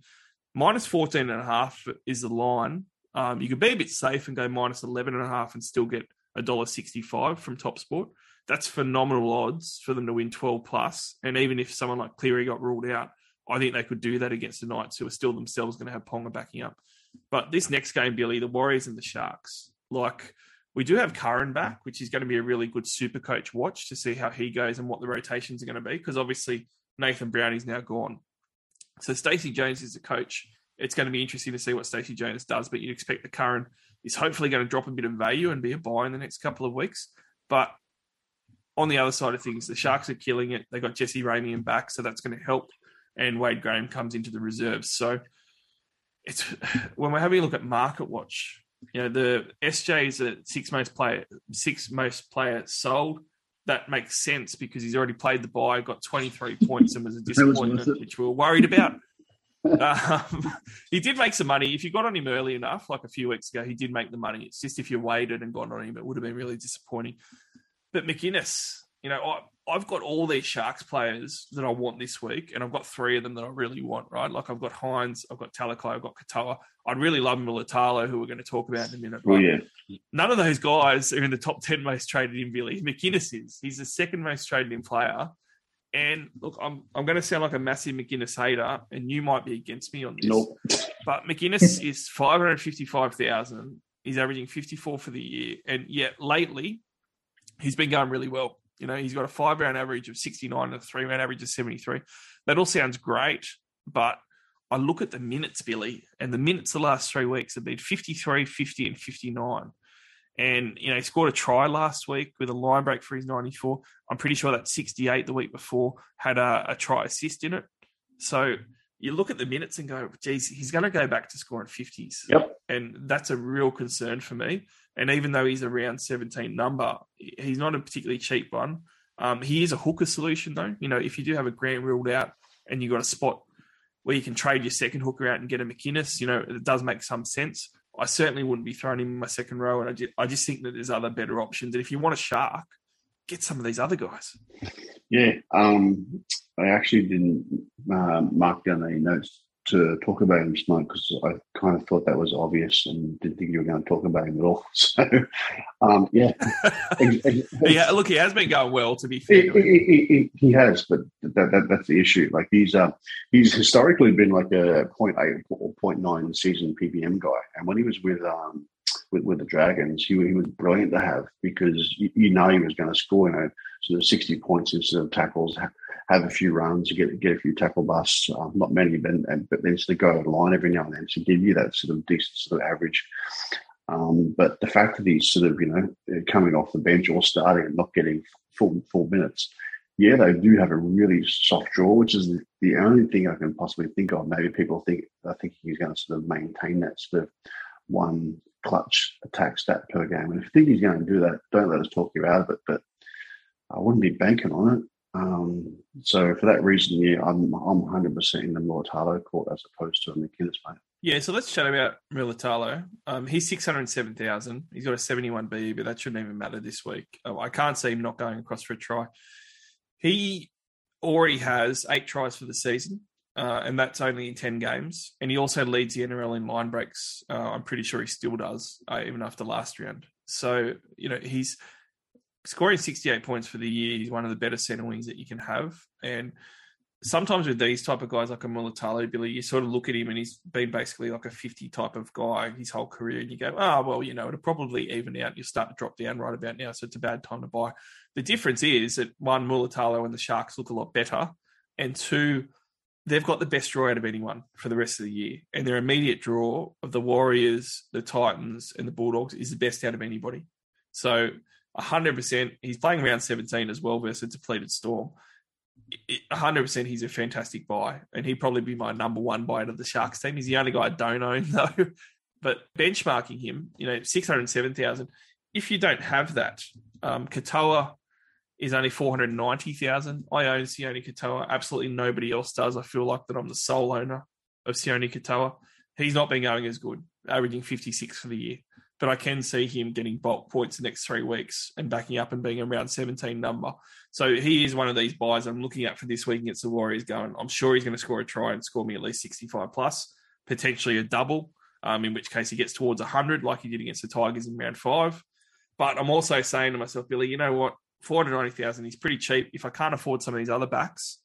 Minus 14 and a half is the line. Um, you could be a bit safe and go minus 11 and a half and still get a dollar 65 from Top Sport. That's phenomenal odds for them to win 12 plus. And even if someone like Cleary got ruled out, I think they could do that against the Knights, who are still themselves going to have Ponga backing up. But this next game, Billy, the Warriors and the Sharks, like we do have Curran back, which is going to be a really good super coach watch to see how he goes and what the rotations are going to be. Because obviously Nathan Brown is now gone. So Stacey Jones is the coach. It's going to be interesting to see what Stacey Jones does, but you'd expect the Curran is hopefully going to drop a bit of value and be a buy in the next couple of weeks. But on the other side of things, the Sharks are killing it. They got Jesse Ramien back, so that's going to help. And Wade Graham comes into the reserves. So it's when we're having a look at Market Watch, you know, the SJ is a six most player, six most player sold. That makes sense because he's already played the buy, got 23 points, and was a disappointment, which we were worried about. um, he did make some money. If you got on him early enough, like a few weeks ago, he did make the money. It's just if you waited and got on him, it would have been really disappointing. But McInnes, you know, I, I've got all these Sharks players that I want this week, and I've got three of them that I really want, right? Like I've got Hynes, I've got Talakai, I've got Katoa. I'd really love Mulitalo, who we're going to talk about in a minute. Oh yeah, None of those guys are in the top 10 most traded in Billy. McInnes is. He's the second most traded in player. And look, I'm I'm going to sound like a massive McInnes hater, and you might be against me on this. nope. But McInnes is 555,000. He's averaging 54 for the year. And yet lately, he's been going really well. You know, he's got a five round average of 69 and a three round average of 73. That all sounds great. But I look at the minutes, Billy, and the minutes the last three weeks have been 53, 50, and 59. And, you know, he scored a try last week with a line break for his 94. I'm pretty sure that 68 the week before had a, a try assist in it. So you look at the minutes and go, geez, he's going to go back to scoring 50s. Yep. And that's a real concern for me. And even though he's a round 17 number, he's not a particularly cheap one. Um, he is a hooker solution, though. You know, if you do have a Grant ruled out and you've got a spot where you can trade your second hooker out and get a McInnes, you know, it does make some sense. I certainly wouldn't be throwing him in my second row. And I just, I just think that there's other better options. And if you want a shark, get some of these other guys. Yeah, um, I actually didn't uh, mark down any notes to talk about him tonight because I kind of thought that was obvious and didn't think you were going to talk about him at all. So, um, yeah, yeah, look, he has been going well, to be fair. He, he, he, he has, but that, that that's the issue. Like he's uh, he's historically been like a 0.8 or 0.9 season PPM guy, and when he was with um with, with the Dragons, he, he was brilliant to have because you, you know he was going to score, you know, sort of 60 points instead of tackles, have a few runs, get get a few tackle busts, um, not many, but, but then of go line every now and then to give you that sort of decent sort of average. Um, but the fact that he's sort of, you know, coming off the bench or starting and not getting full full minutes, yeah, they do have a really soft draw, which is the, the only thing I can possibly think of. Maybe people think I think he's going to sort of maintain that sort of one clutch attack stat per game. And if you think he's going to do that, don't let us talk you out of it. But I wouldn't be banking on it. Um, so for that reason, yeah, I'm I'm 100 percent in the Mulitalo court as opposed to a McInnes mate. Yeah, so let's chat about Mulitalo. Um, he's 607,000. He's got a 71 B, but that shouldn't even matter this week. Uh, I can't see him not going across for a try. He already has eight tries for the season, uh, and that's only in 10 games. And he also leads the NRL in line breaks. Uh, I'm pretty sure he still does, uh, even after last round. So, you know, he's scoring 68 points for the year. He's one of the better centre wings that you can have. And sometimes with these type of guys like a Mulitalo, Billy, you sort of look at him and he's been basically like a 50 type of guy his whole career. And you go, oh, well, you know, it'll probably even out. You'll start to drop down right about now. So it's a bad time to buy. The difference is that one, Mulitalo and the Sharks look a lot better. And two, they've got the best draw out of anyone for the rest of the year. And their immediate draw of the Warriors, the Titans, and the Bulldogs is the best out of anybody. So 100%, he's playing round 17 as well versus a depleted Storm. It- 100% he's a fantastic buy. And he'd probably be my number one buy out of the Sharks team. He's the only guy I don't own, though. But benchmarking him, you know, 607,000. If you don't have that, um, Katoa is only 490,000. I own Sione Katoa. Absolutely nobody else does. I feel like that I'm the sole owner of Sione Katoa. He's not been going as good, averaging 56 for the year. But I can see him getting bulk points the next three weeks and backing up and being around 17 number. So he is one of these buys I'm looking at for this week against the Warriors going, I'm sure he's going to score a try and score me at least 65 plus, potentially a double, um, in which case he gets towards 100 like he did against the Tigers in round five. But I'm also saying to myself, Billy, you know what? 490,000 is pretty cheap. If I can't afford some of these other backs,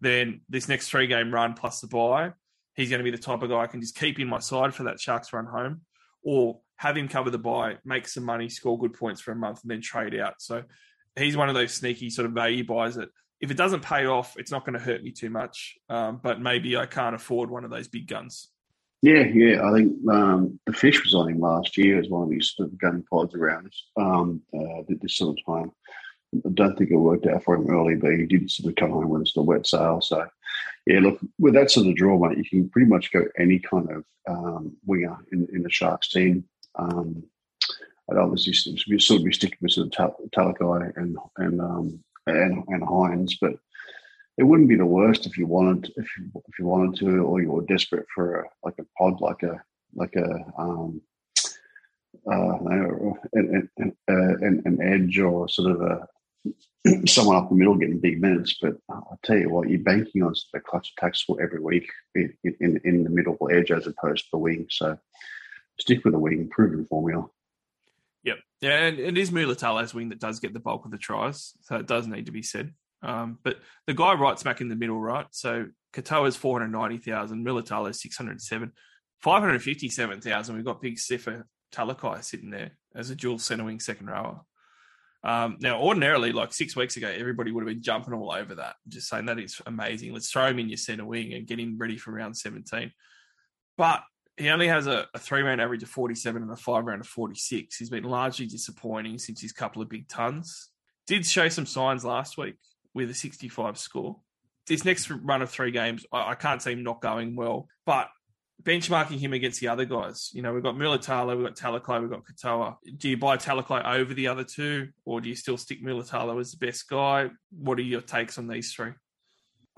then this next three game run plus the buy, he's going to be the type of guy I can just keep in my side for that Sharks run home or have him cover the buy, make some money, score good points for a month, and then trade out. So he's one of those sneaky sort of value buys that if it doesn't pay off, it's not going to hurt me too much. Um, but maybe I can't afford one of those big guns. Yeah, yeah. I think um, the fish was on him last year as one of these sort of gun pods around um, uh, this sort of time. I don't think it worked out for him early, but he did sort of come home with a wet sail. So, yeah, look, with that sort of draw, mate, you can pretty much go any kind of um, winger in, in the Sharks team. Um, I'd obviously sort of be sticking with sort of Talakai and and um, and and Hynes, but it wouldn't be the worst if you wanted if you if you wanted to or you were desperate for a, like a pod like a like a um uh an, an, an, an edge or sort of a someone up the middle getting big minutes. But I'll tell you what, you're banking on the clutch attacks every week in, in, in the middle edge as opposed to the wing. So stick with the wing, proven formula. Yep. Yeah, and it is Mulitalo's wing that does get the bulk of the tries. So it does need to be said. Um, but the guy right smack in the middle, right? So Katoa's 490,000, Mulitalo's 607, 557,000. We've got big Sifa Talakai sitting there as a dual centre wing second rower. Um, now, ordinarily, like six weeks ago, everybody would have been jumping all over that, just saying that is amazing. Let's throw him in your centre wing and get him ready for round 17. But he only has a, a three round average of 47 and a five round of 46. He's been largely disappointing since his couple of big tons. Did show some signs last week with a 65 score. This next run of three games, I, I can't see him not going well. But benchmarking him against the other guys. You know, we've got Mulitalo, we've got Talakai, we've got Katoa. Do you buy Talakai over the other two, or do you still stick Mulitalo as the best guy? What are your takes on these three?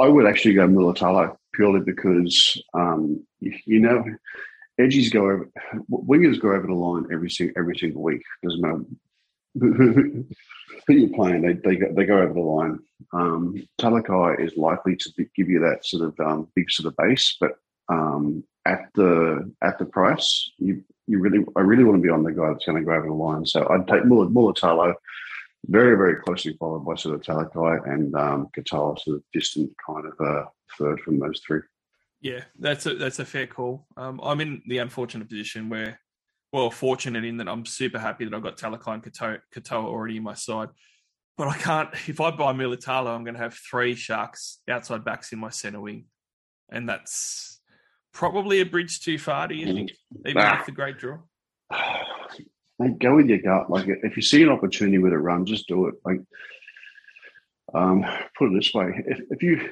I would actually go Mulitalo purely because, um, you know, edges go over, wingers go over the line every single, every single week. Doesn't matter who, you're playing, they, they, go, they go over the line. Um, Talakai is likely to be, give you that sort of um, big sort of base, but um, at the at the price, you you really I really want to be on the guy that's going to go over the line. So I'd take Mulitalo, very very closely followed by sort of Talakai and um, Katoa, sort of distant kind of a third from those three. Yeah, that's a that's a fair call. Um, I'm in the unfortunate position where, well, fortunate in that I'm super happy that I've got Talakai and Katoa, Katoa already in my side. But I can't. If I buy Mulitalo, I'm going to have three Sharks outside backs in my centre wing, and that's probably a bridge too far. Do you think, even nah. with the great draw? Mate, go with your gut. Like, if you see an opportunity with a run, just do it. Like, um, put it this way: if, if you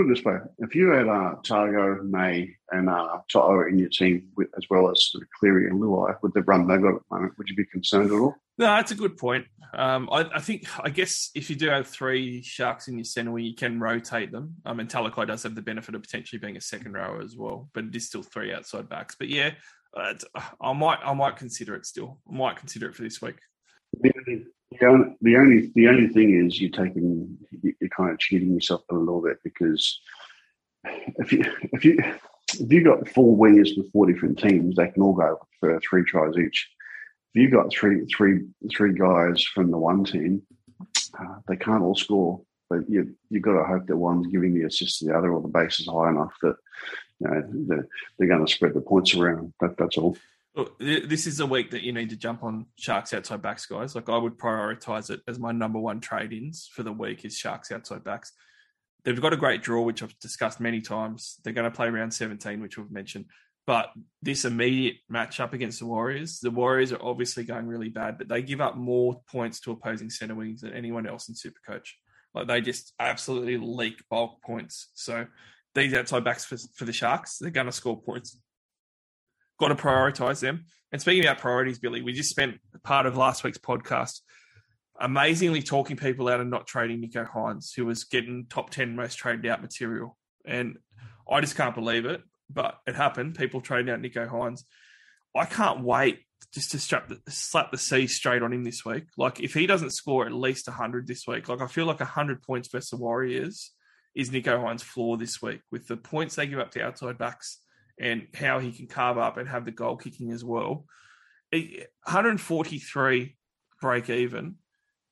put it this way, if you had uh, Tago, May, and uh, To'o in your team, with, as well as sort of Cleary and Luai, with the run they've got at the moment, would you be concerned at all? No, that's a good point. Um, I, I, think, I guess, if you do have three sharks in your centre, where you can rotate them. I mean, Talakai does have the benefit of potentially being a second rower as well, but it is still three outside backs. But yeah, uh, I might, I might consider it still. I might consider it for this week. The only, the only, the only, the only thing is you're taking, you're kind of cheating yourself a little bit because if you, if you, if you got four wingers with four different teams, they can all go for three tries each. If you got three, three, three guys from the one team, uh, they can't all score. But you you've got to hope that one's giving the assist to the other, or the base is high enough that you know they're, they're going to spread the points around. That, that's all. Look, this is a week that you need to jump on Sharks outside backs, guys. Like I would prioritize it as my number one trade ins for the week is Sharks outside backs. They've got a great draw, which I've discussed many times. They're going to play round 17, which we've mentioned. But this immediate matchup against the Warriors, the Warriors are obviously going really bad, but they give up more points to opposing centre wings than anyone else in Supercoach. Like they just absolutely leak bulk points. So these outside backs for, for the Sharks, they're going to score points got to prioritize them. And speaking about priorities, Billy, we just spent part of last week's podcast amazingly talking people out and not trading Nico Hynes, who was getting top 10 most traded out material. And I just can't believe it, but it happened. People trading out Nico Hynes. I can't wait just to strap the, slap the C straight on him this week. Like, if he doesn't score at least 100 this week, like, I feel like 100 points versus the Warriors is Nico Hynes' floor this week with the points they give up to outside backs and how he can carve up and have the goal kicking as well. 143 break even.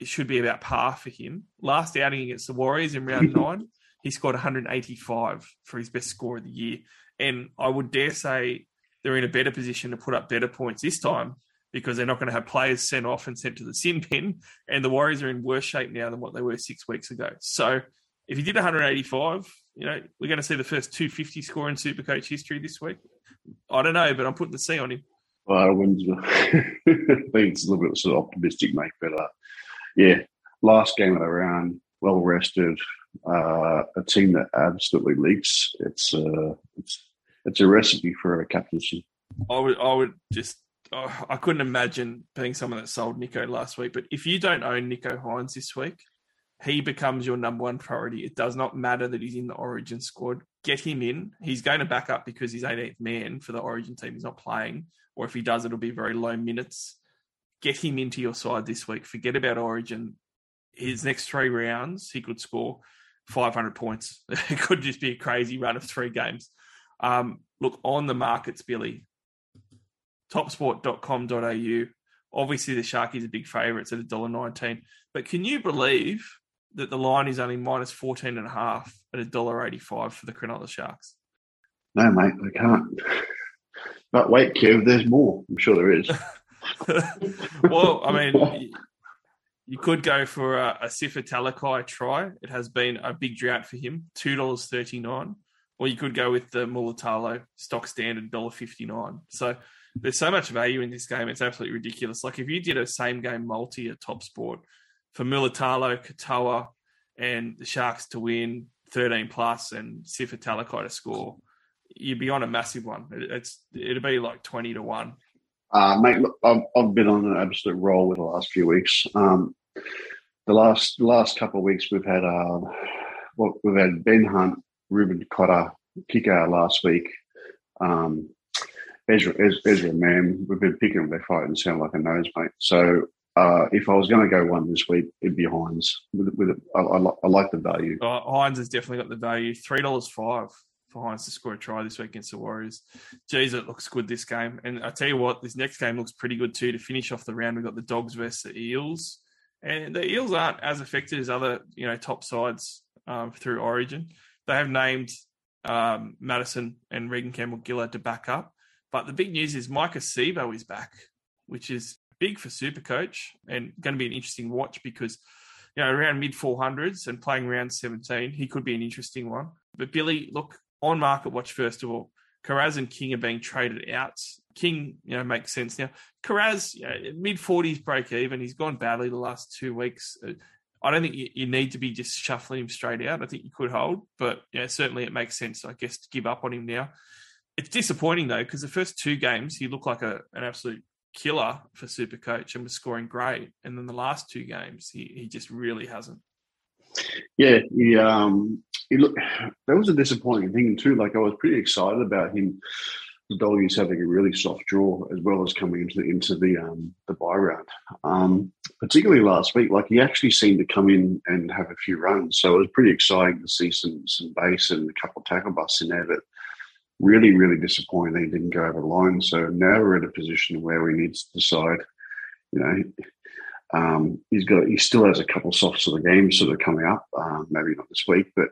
It should be about par for him. Last outing against the Warriors in round nine, he scored 185 for his best score of the year. And I would dare say they're in a better position to put up better points this time because they're not going to have players sent off and sent to the sin bin. And the Warriors are in worse shape now than what they were six weeks ago. So if he did 185, you know, we're going to see the first 250 score in Supercoach history this week. I don't know, but I'm putting the C on him. Well, I, think it's a little bit sort of optimistic, mate. But uh, yeah, last game of the round, well rested, uh, a team that absolutely leaks. It's uh, it's it's a recipe for a captaincy. I would I would just oh, I couldn't imagine being someone that sold Nico last week. But if you don't own Nico Hynes this week, he becomes your number one priority. It does not matter that he's in the Origin squad. Get him in. He's going to back up because he's 18th man for the Origin team. He's not playing, or if he does, it'll be very low minutes. Get him into your side this week. Forget about Origin. His next three rounds, he could score 500 points. It could just be a crazy run of three games. Um, look on the markets, Billy. Topsport.com.au. Obviously, the Sharkies are big favourites at $1.19. But can you believe that the line is only minus 14 and a half at $1.85 for the Cronulla Sharks? No, mate, I can't. But wait, Kev, there's more. I'm sure there is. well, I mean, you could go for a, a Sifa Talakai try. It has been a big drought for him, $2.39. Or you could go with the Mulitalo stock standard $1.59. So there's so much value in this game. It's absolutely ridiculous. Like if you did a same game multi at Top Sport for Mulitalo, Katoa, and the Sharks to win 13 plus and Sifa Talakai to score, you'd be on a massive one. It, it's it'd be like 20 to one. Uh, mate, look, I've, I've been on an absolute roll with the last few weeks. Um, the last last couple of weeks we've had uh, well, we've had Ben Hunt, Reuben Cotter kick out last week. Um, Ezra, Ezra, Ezra Mam, we've been picking them. They fight and sound like a nose, mate. So uh, if I was going to go one this week, it'd be Hynes. With, with I, I, like the value. Uh, Hynes has definitely got the value. Three dollars five for Hynes to score a try this week against the Warriors. Geez, it looks good this game. And I tell you what, this next game looks pretty good too. To finish off the round, we've got the Dogs versus the Eels. And the Eels aren't as affected as other, you know, top sides um, through Origin. They have named um, Matterson and Reagan Campbell Gillard to back up. But the big news is Maika Sivo is back, which is big for Supercoach and going to be an interesting watch because, you know, around mid 400s and playing round 17, he could be an interesting one. But Billy, look, on market watch, first of all, Kiraz and King are being traded out. King, you know, makes sense now. Kiraz, you know, mid 40s break even. He's gone badly the last two weeks. Uh, I don't think you, need to be just shuffling him straight out. I think you could hold, but yeah, certainly it makes sense, I guess, to give up on him now. It's disappointing though, because the first two games he looked like a, an absolute killer for Super Coach and was scoring great, and then the last two games he, he just really hasn't. Yeah, he um he look that was a disappointing thing too. Like I was pretty excited about him. The Doggies having a really soft draw as well as coming into the into the um the buy round. Um particularly last week, like he actually seemed to come in and have a few runs. So it was pretty exciting to see some some base and a couple of tackle busts in there, but really, really disappointing didn't go over the line. So now we're in a position where we need to decide, you know, um, he's got he still has a couple of softs of the game sort of coming up. Um, maybe not this week, but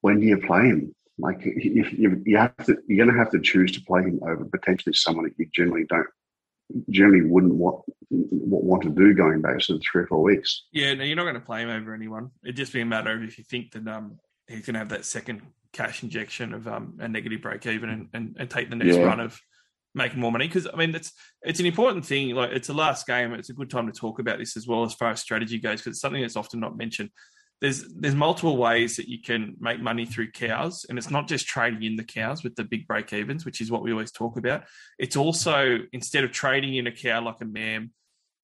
when do you play him? Like you, you, you have to, you're going to have to choose to play him over potentially someone that you generally don't generally wouldn't want want to do going back to three or four weeks. Yeah, no, you're not going to play him over anyone. It'd just be a matter of if you think that um, he's going to have that second cash injection of um, a negative break even and, and, and take the next yeah. run of making more money because I mean it's it's an important thing. Like it's the last game. It's a good time to talk about this as well as far as strategy goes because it's something that's often not mentioned. There's there's multiple ways that you can make money through cows, and it's not just trading in the cows with the big break evens, which is what we always talk about. It's also instead of trading in a cow like a mam,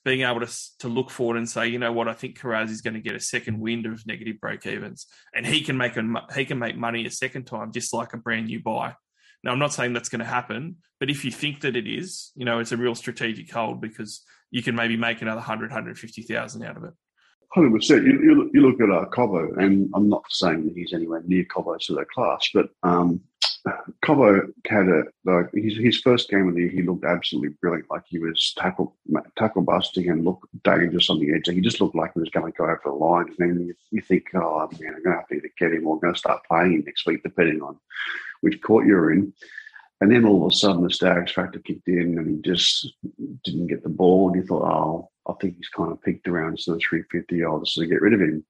being able to to look forward and say, you know what, I think Kiraz is going to get a second wind of negative break evens, and he can make a he can make money a second time, just like a brand new buy. Now, I'm not saying that's going to happen, but if you think that it is, you know, it's a real strategic hold because you can maybe make another 100, 150,000 out of it. Hundred percent. You, you, you look at uh, Cobbo, and I'm not saying that he's anywhere near Cobbo to that class, but um, Cobbo had a like his, his first game of the year. He looked absolutely brilliant. Like he was tackle tackle busting and looked dangerous on the edge. He just looked like he was going to go over the line. And then you, you think, oh man, I'm going to have to either get him or I'm going to start playing him next week, depending on which court you're in. And then all of a sudden the Stags factor kicked in and he just didn't get the ball. And you thought, oh, I think he's kind of peaked around the 350. I'll just get rid of him.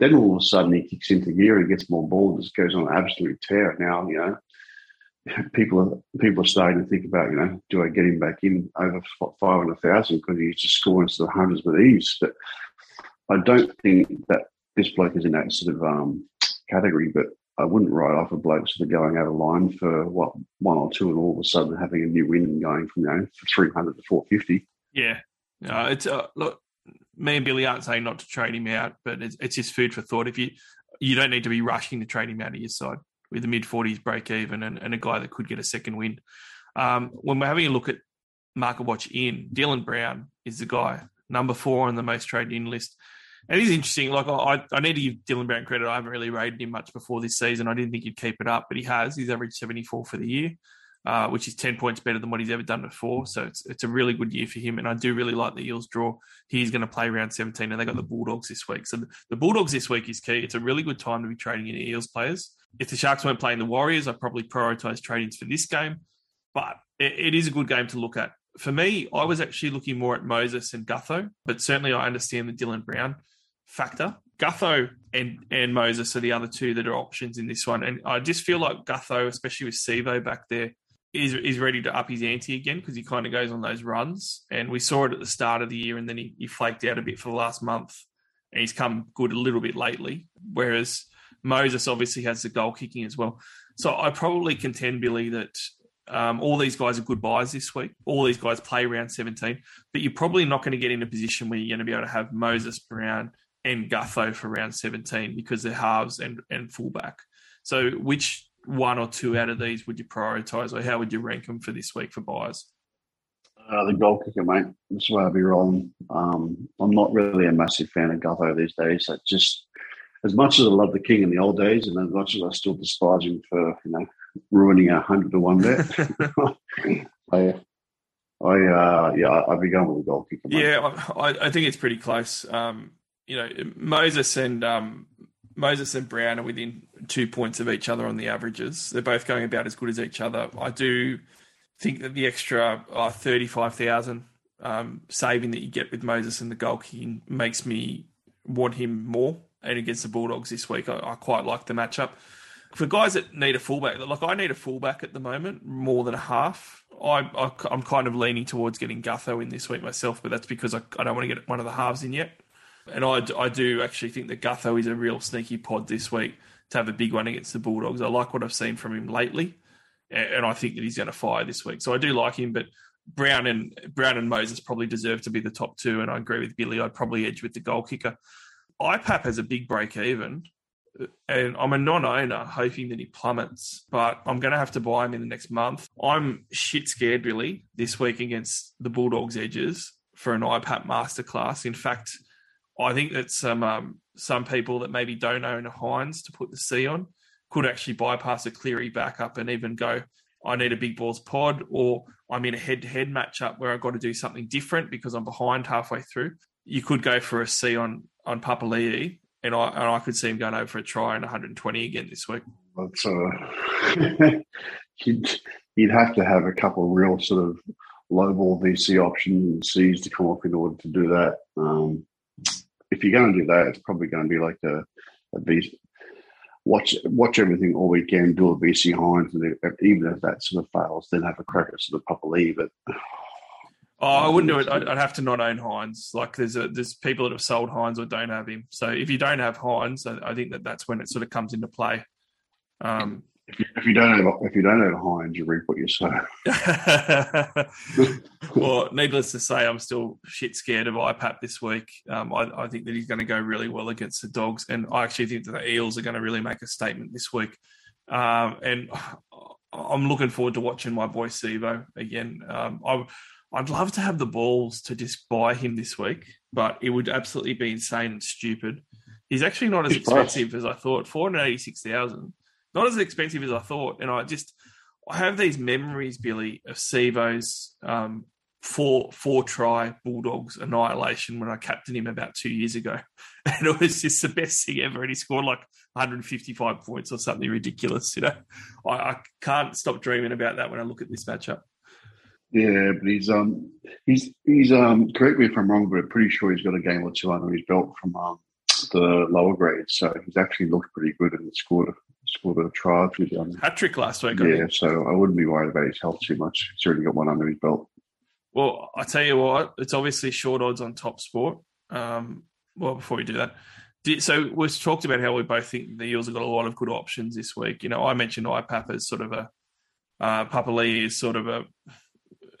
Then all of a sudden he kicks into gear and gets more ball, just goes on an absolute tear. Now, you know, people are people are starting to think about, you know, do I get him back in over five hundred thousand because he's just scoring to the hundreds with ease? But I don't think that this bloke is in that sort of um, category. But I wouldn't write off a bloke sort of going out of line for what one or two, and all of a sudden having a new win and going from you know three hundred to four fifty. Yeah, no, it's uh, look. Me and Billy aren't saying not to trade him out, but it's, it's just food for thought. If you you don't need to be rushing to trade him out of your side with a mid forties break even and, and, a guy that could get a second win. Um, when we're having a look at market watch in, Dylan Brown is the guy number four on the most traded in list. And it is interesting. Like I, I need to give Dylan Brown credit. I haven't really rated him much before this season. I didn't think he'd keep it up, but he has. He's averaged seventy four for the year uh, which is 10 points better than what he's ever done before. So it's, it's a really good year for him. And I do really like the Eels draw. He's going to play round 17 and they got the Bulldogs this week. So the, the, Bulldogs this week is key. It's a really good time to be trading in Eels players. If the Sharks weren't playing the Warriors, I'd probably prioritise tradings for this game. But it, it is a good game to look at. For me, I was actually looking more at Moses and Gutho, but certainly I understand the Dylan Brown factor. Gutho and, and Moses are the other two that are options in this one. And I just feel like Gutho, especially with Sivo back there, is is ready to up his ante again because he kind of goes on those runs. And we saw it at the start of the year, and then he, he flaked out a bit for the last month, and he's come good a little bit lately. Whereas Moses obviously has the goal kicking as well. So I probably contend, Billy, that um, all these guys are good buys this week. All these guys play round 17, but you're probably not going to get in a position where you're going to be able to have Moses Brown and Gutho for round 17 because they're halves and, and fullback. So which one or two out of these would you prioritise, or how would you rank them for this week for buyers? Uh, the goal kicker, mate. That's where I'd be rolling. Um, I'm not really a massive fan of Gutho these days. I just, as much as I love the King in the old days, and as much as I still despise him for you know ruining a hundred to one bet, I, I, uh, yeah, I'd be going with the goal kicker. Mate. Yeah, I, I think it's pretty close. Um, you know, Moses and um, Moses and Brown are within two points of each other on the averages. They're both going about as good as each other. I do think that the extra uh, 35,000 um, saving that you get with Moses and the goal makes me want him more. And against the Bulldogs this week, I, I quite like the matchup. For guys that need a fullback, like I need a fullback at the moment more than a half. I, I, am kind of leaning towards getting Gutho in this week myself, but that's because I, I don't want to get one of the halves in yet. And I, I do actually think that Gutho is a real sneaky pod this week to have a big one against the Bulldogs. I like what I've seen from him lately, and I think that he's going to fire this week. So I do like him, but Brown and Brown and Moses probably deserve to be the top two, and I agree with Billy. I'd probably edge with the goal kicker. IPAP has a big break even, uh, and I'm a non-owner, hoping that he plummets. But I'm going to have to buy him in the next month. I'm shit scared, Billy, this week against the Bulldogs edges for an IPAP masterclass. In fact, I think that some um, some people that maybe don't own a Hynes to put the C on could actually bypass a Cleary backup and even go, I need a big balls pod, or I'm in a head to head matchup where I've got to do something different because I'm behind halfway through. You could go for a C on on Papali'i, and I and I could see him going over for a try and 120 again this week. That's uh, you'd you'd have to have a couple of real sort of low ball VC options C's to come off in order to do that. Um, if you're going to do that, it's probably going to be like a, a VC, watch watch everything all weekend, do a VC Hynes, and even if that sort of fails, then have a crack at sort of Papali'i. But oh, I wouldn't do it. I'd, I'd, have to not own Hynes. Like there's a, there's people that have sold Hynes or don't have him. So if you don't have Hynes, I, I think that that's when it sort of comes into play. Um, if you, if you don't have if you don't have Hynes, you reap what you sow. well, needless to say, I'm still shit scared of IPAP this week. Um, I, I, think that he's going to go really well against the Dogs, and I actually think that the Eels are going to really make a statement this week. Um, and I'm looking forward to watching my boy Sivo again. Um, I, I'd love to have the balls to just buy him this week, but it would absolutely be insane and stupid. He's actually not as expensive as I thought. Four hundred eighty-six thousand not as expensive as I thought. And I just I have these memories, Billy, of Sivo's um, four four try Bulldogs annihilation when I captained him about two years ago, and it was just the best thing ever. And he scored like 155 points or something ridiculous. You know, I, I can't stop dreaming about that when I look at this matchup. Yeah, but he's um he's he's um correct me if I'm wrong, but I'm pretty sure he's got a game or two under his belt from um the lower grades, so he's actually looked pretty good and scored scored a try them. Hat trick last week. Yeah, so I wouldn't be worried about his health too much. He's already got one under his belt. Well, I tell you what, it's obviously short odds on top sport. Um, well, before we do that, so we've talked about how we both think the Eels have got a lot of good options this week. You know, I mentioned IPAP as sort of a uh, Papali'i is sort of a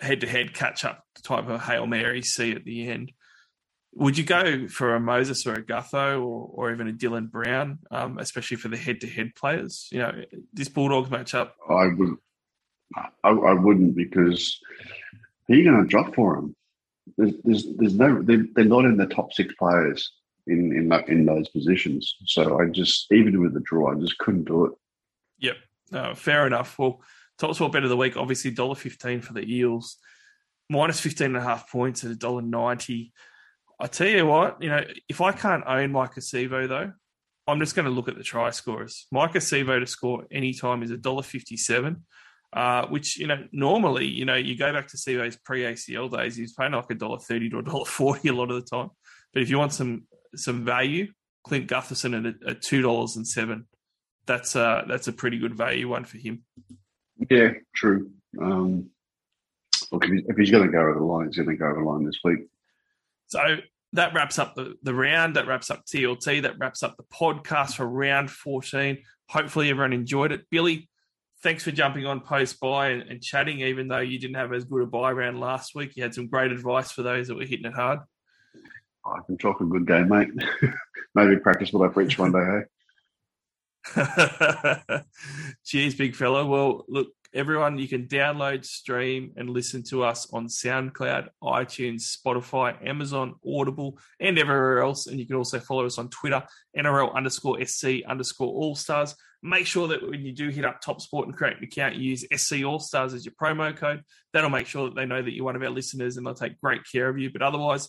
head-to-head catch-up type of hail mary see at the end. Would you go for a Moses or a Gutho or, or even a Dylan Brown, um, especially for the head-to-head players? You know, this Bulldogs matchup. I would. I, I wouldn't because who are you going to drop for them? There's, there's, there's no. They're, they're not in the top six players in in that, in those positions. So I just even with the draw, I just couldn't do it. Yep, no, fair enough. Well, top sport bet of the week, obviously dollar fifteen for the Eels, minus fifteen and a half points at a dollar ninety. I tell you what, you know, if I can't own Maika Sivo though, I'm just going to look at the try scorers. Maika Sivo to score anytime is a dollar fifty-seven. Uh, which you know normally you know you go back to Sivo's pre ACL days, he was paying like a dollar thirty to a dollar forty a lot of the time. But if you want some some value, Clint Gutherson at, at two dollars and seven, that's uh that's a pretty good value one for him. Yeah, true. Um, look, if he's going to go over the line, he's going to go over the line this week. So that wraps up the, the round. That wraps up TLT. That wraps up the podcast for round 14. Hopefully, everyone enjoyed it. Billy, thanks for jumping on post buy and, and, chatting, even though you didn't have as good a buy round last week. You had some great advice for those that were hitting it hard. I can talk a good game, mate. Maybe practice what I preach one day, hey? Cheers, big fella. Well, look, everyone, you can download, stream, and listen to us on SoundCloud, iTunes, Spotify, Amazon, Audible, and everywhere else. And you can also follow us on Twitter, NRL underscore SC underscore All Stars. Make sure that when you do hit up Top Sport and create an account, you use SC All Stars as your promo code. That'll make sure that they know that you're one of our listeners and they'll take great care of you. But otherwise,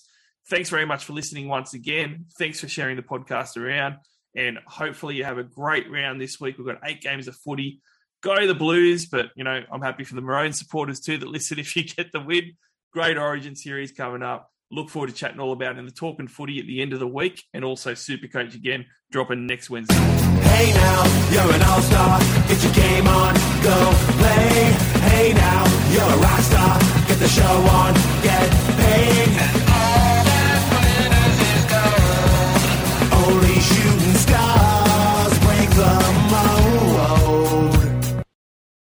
thanks very much for listening once again. Thanks for sharing the podcast around. And hopefully you have a great round this week. We've got eight games of footy. Go the Blues, but you know, I'm happy for the Maroon supporters too that listen if you get the win. Great Origin series coming up. Look forward to chatting all about in the talking footy at the end of the week and also super coach again dropping next wednesday. Hey now you're an all-star. Get your game on. Go play. Hey now you're a rock star. Get the show on. Get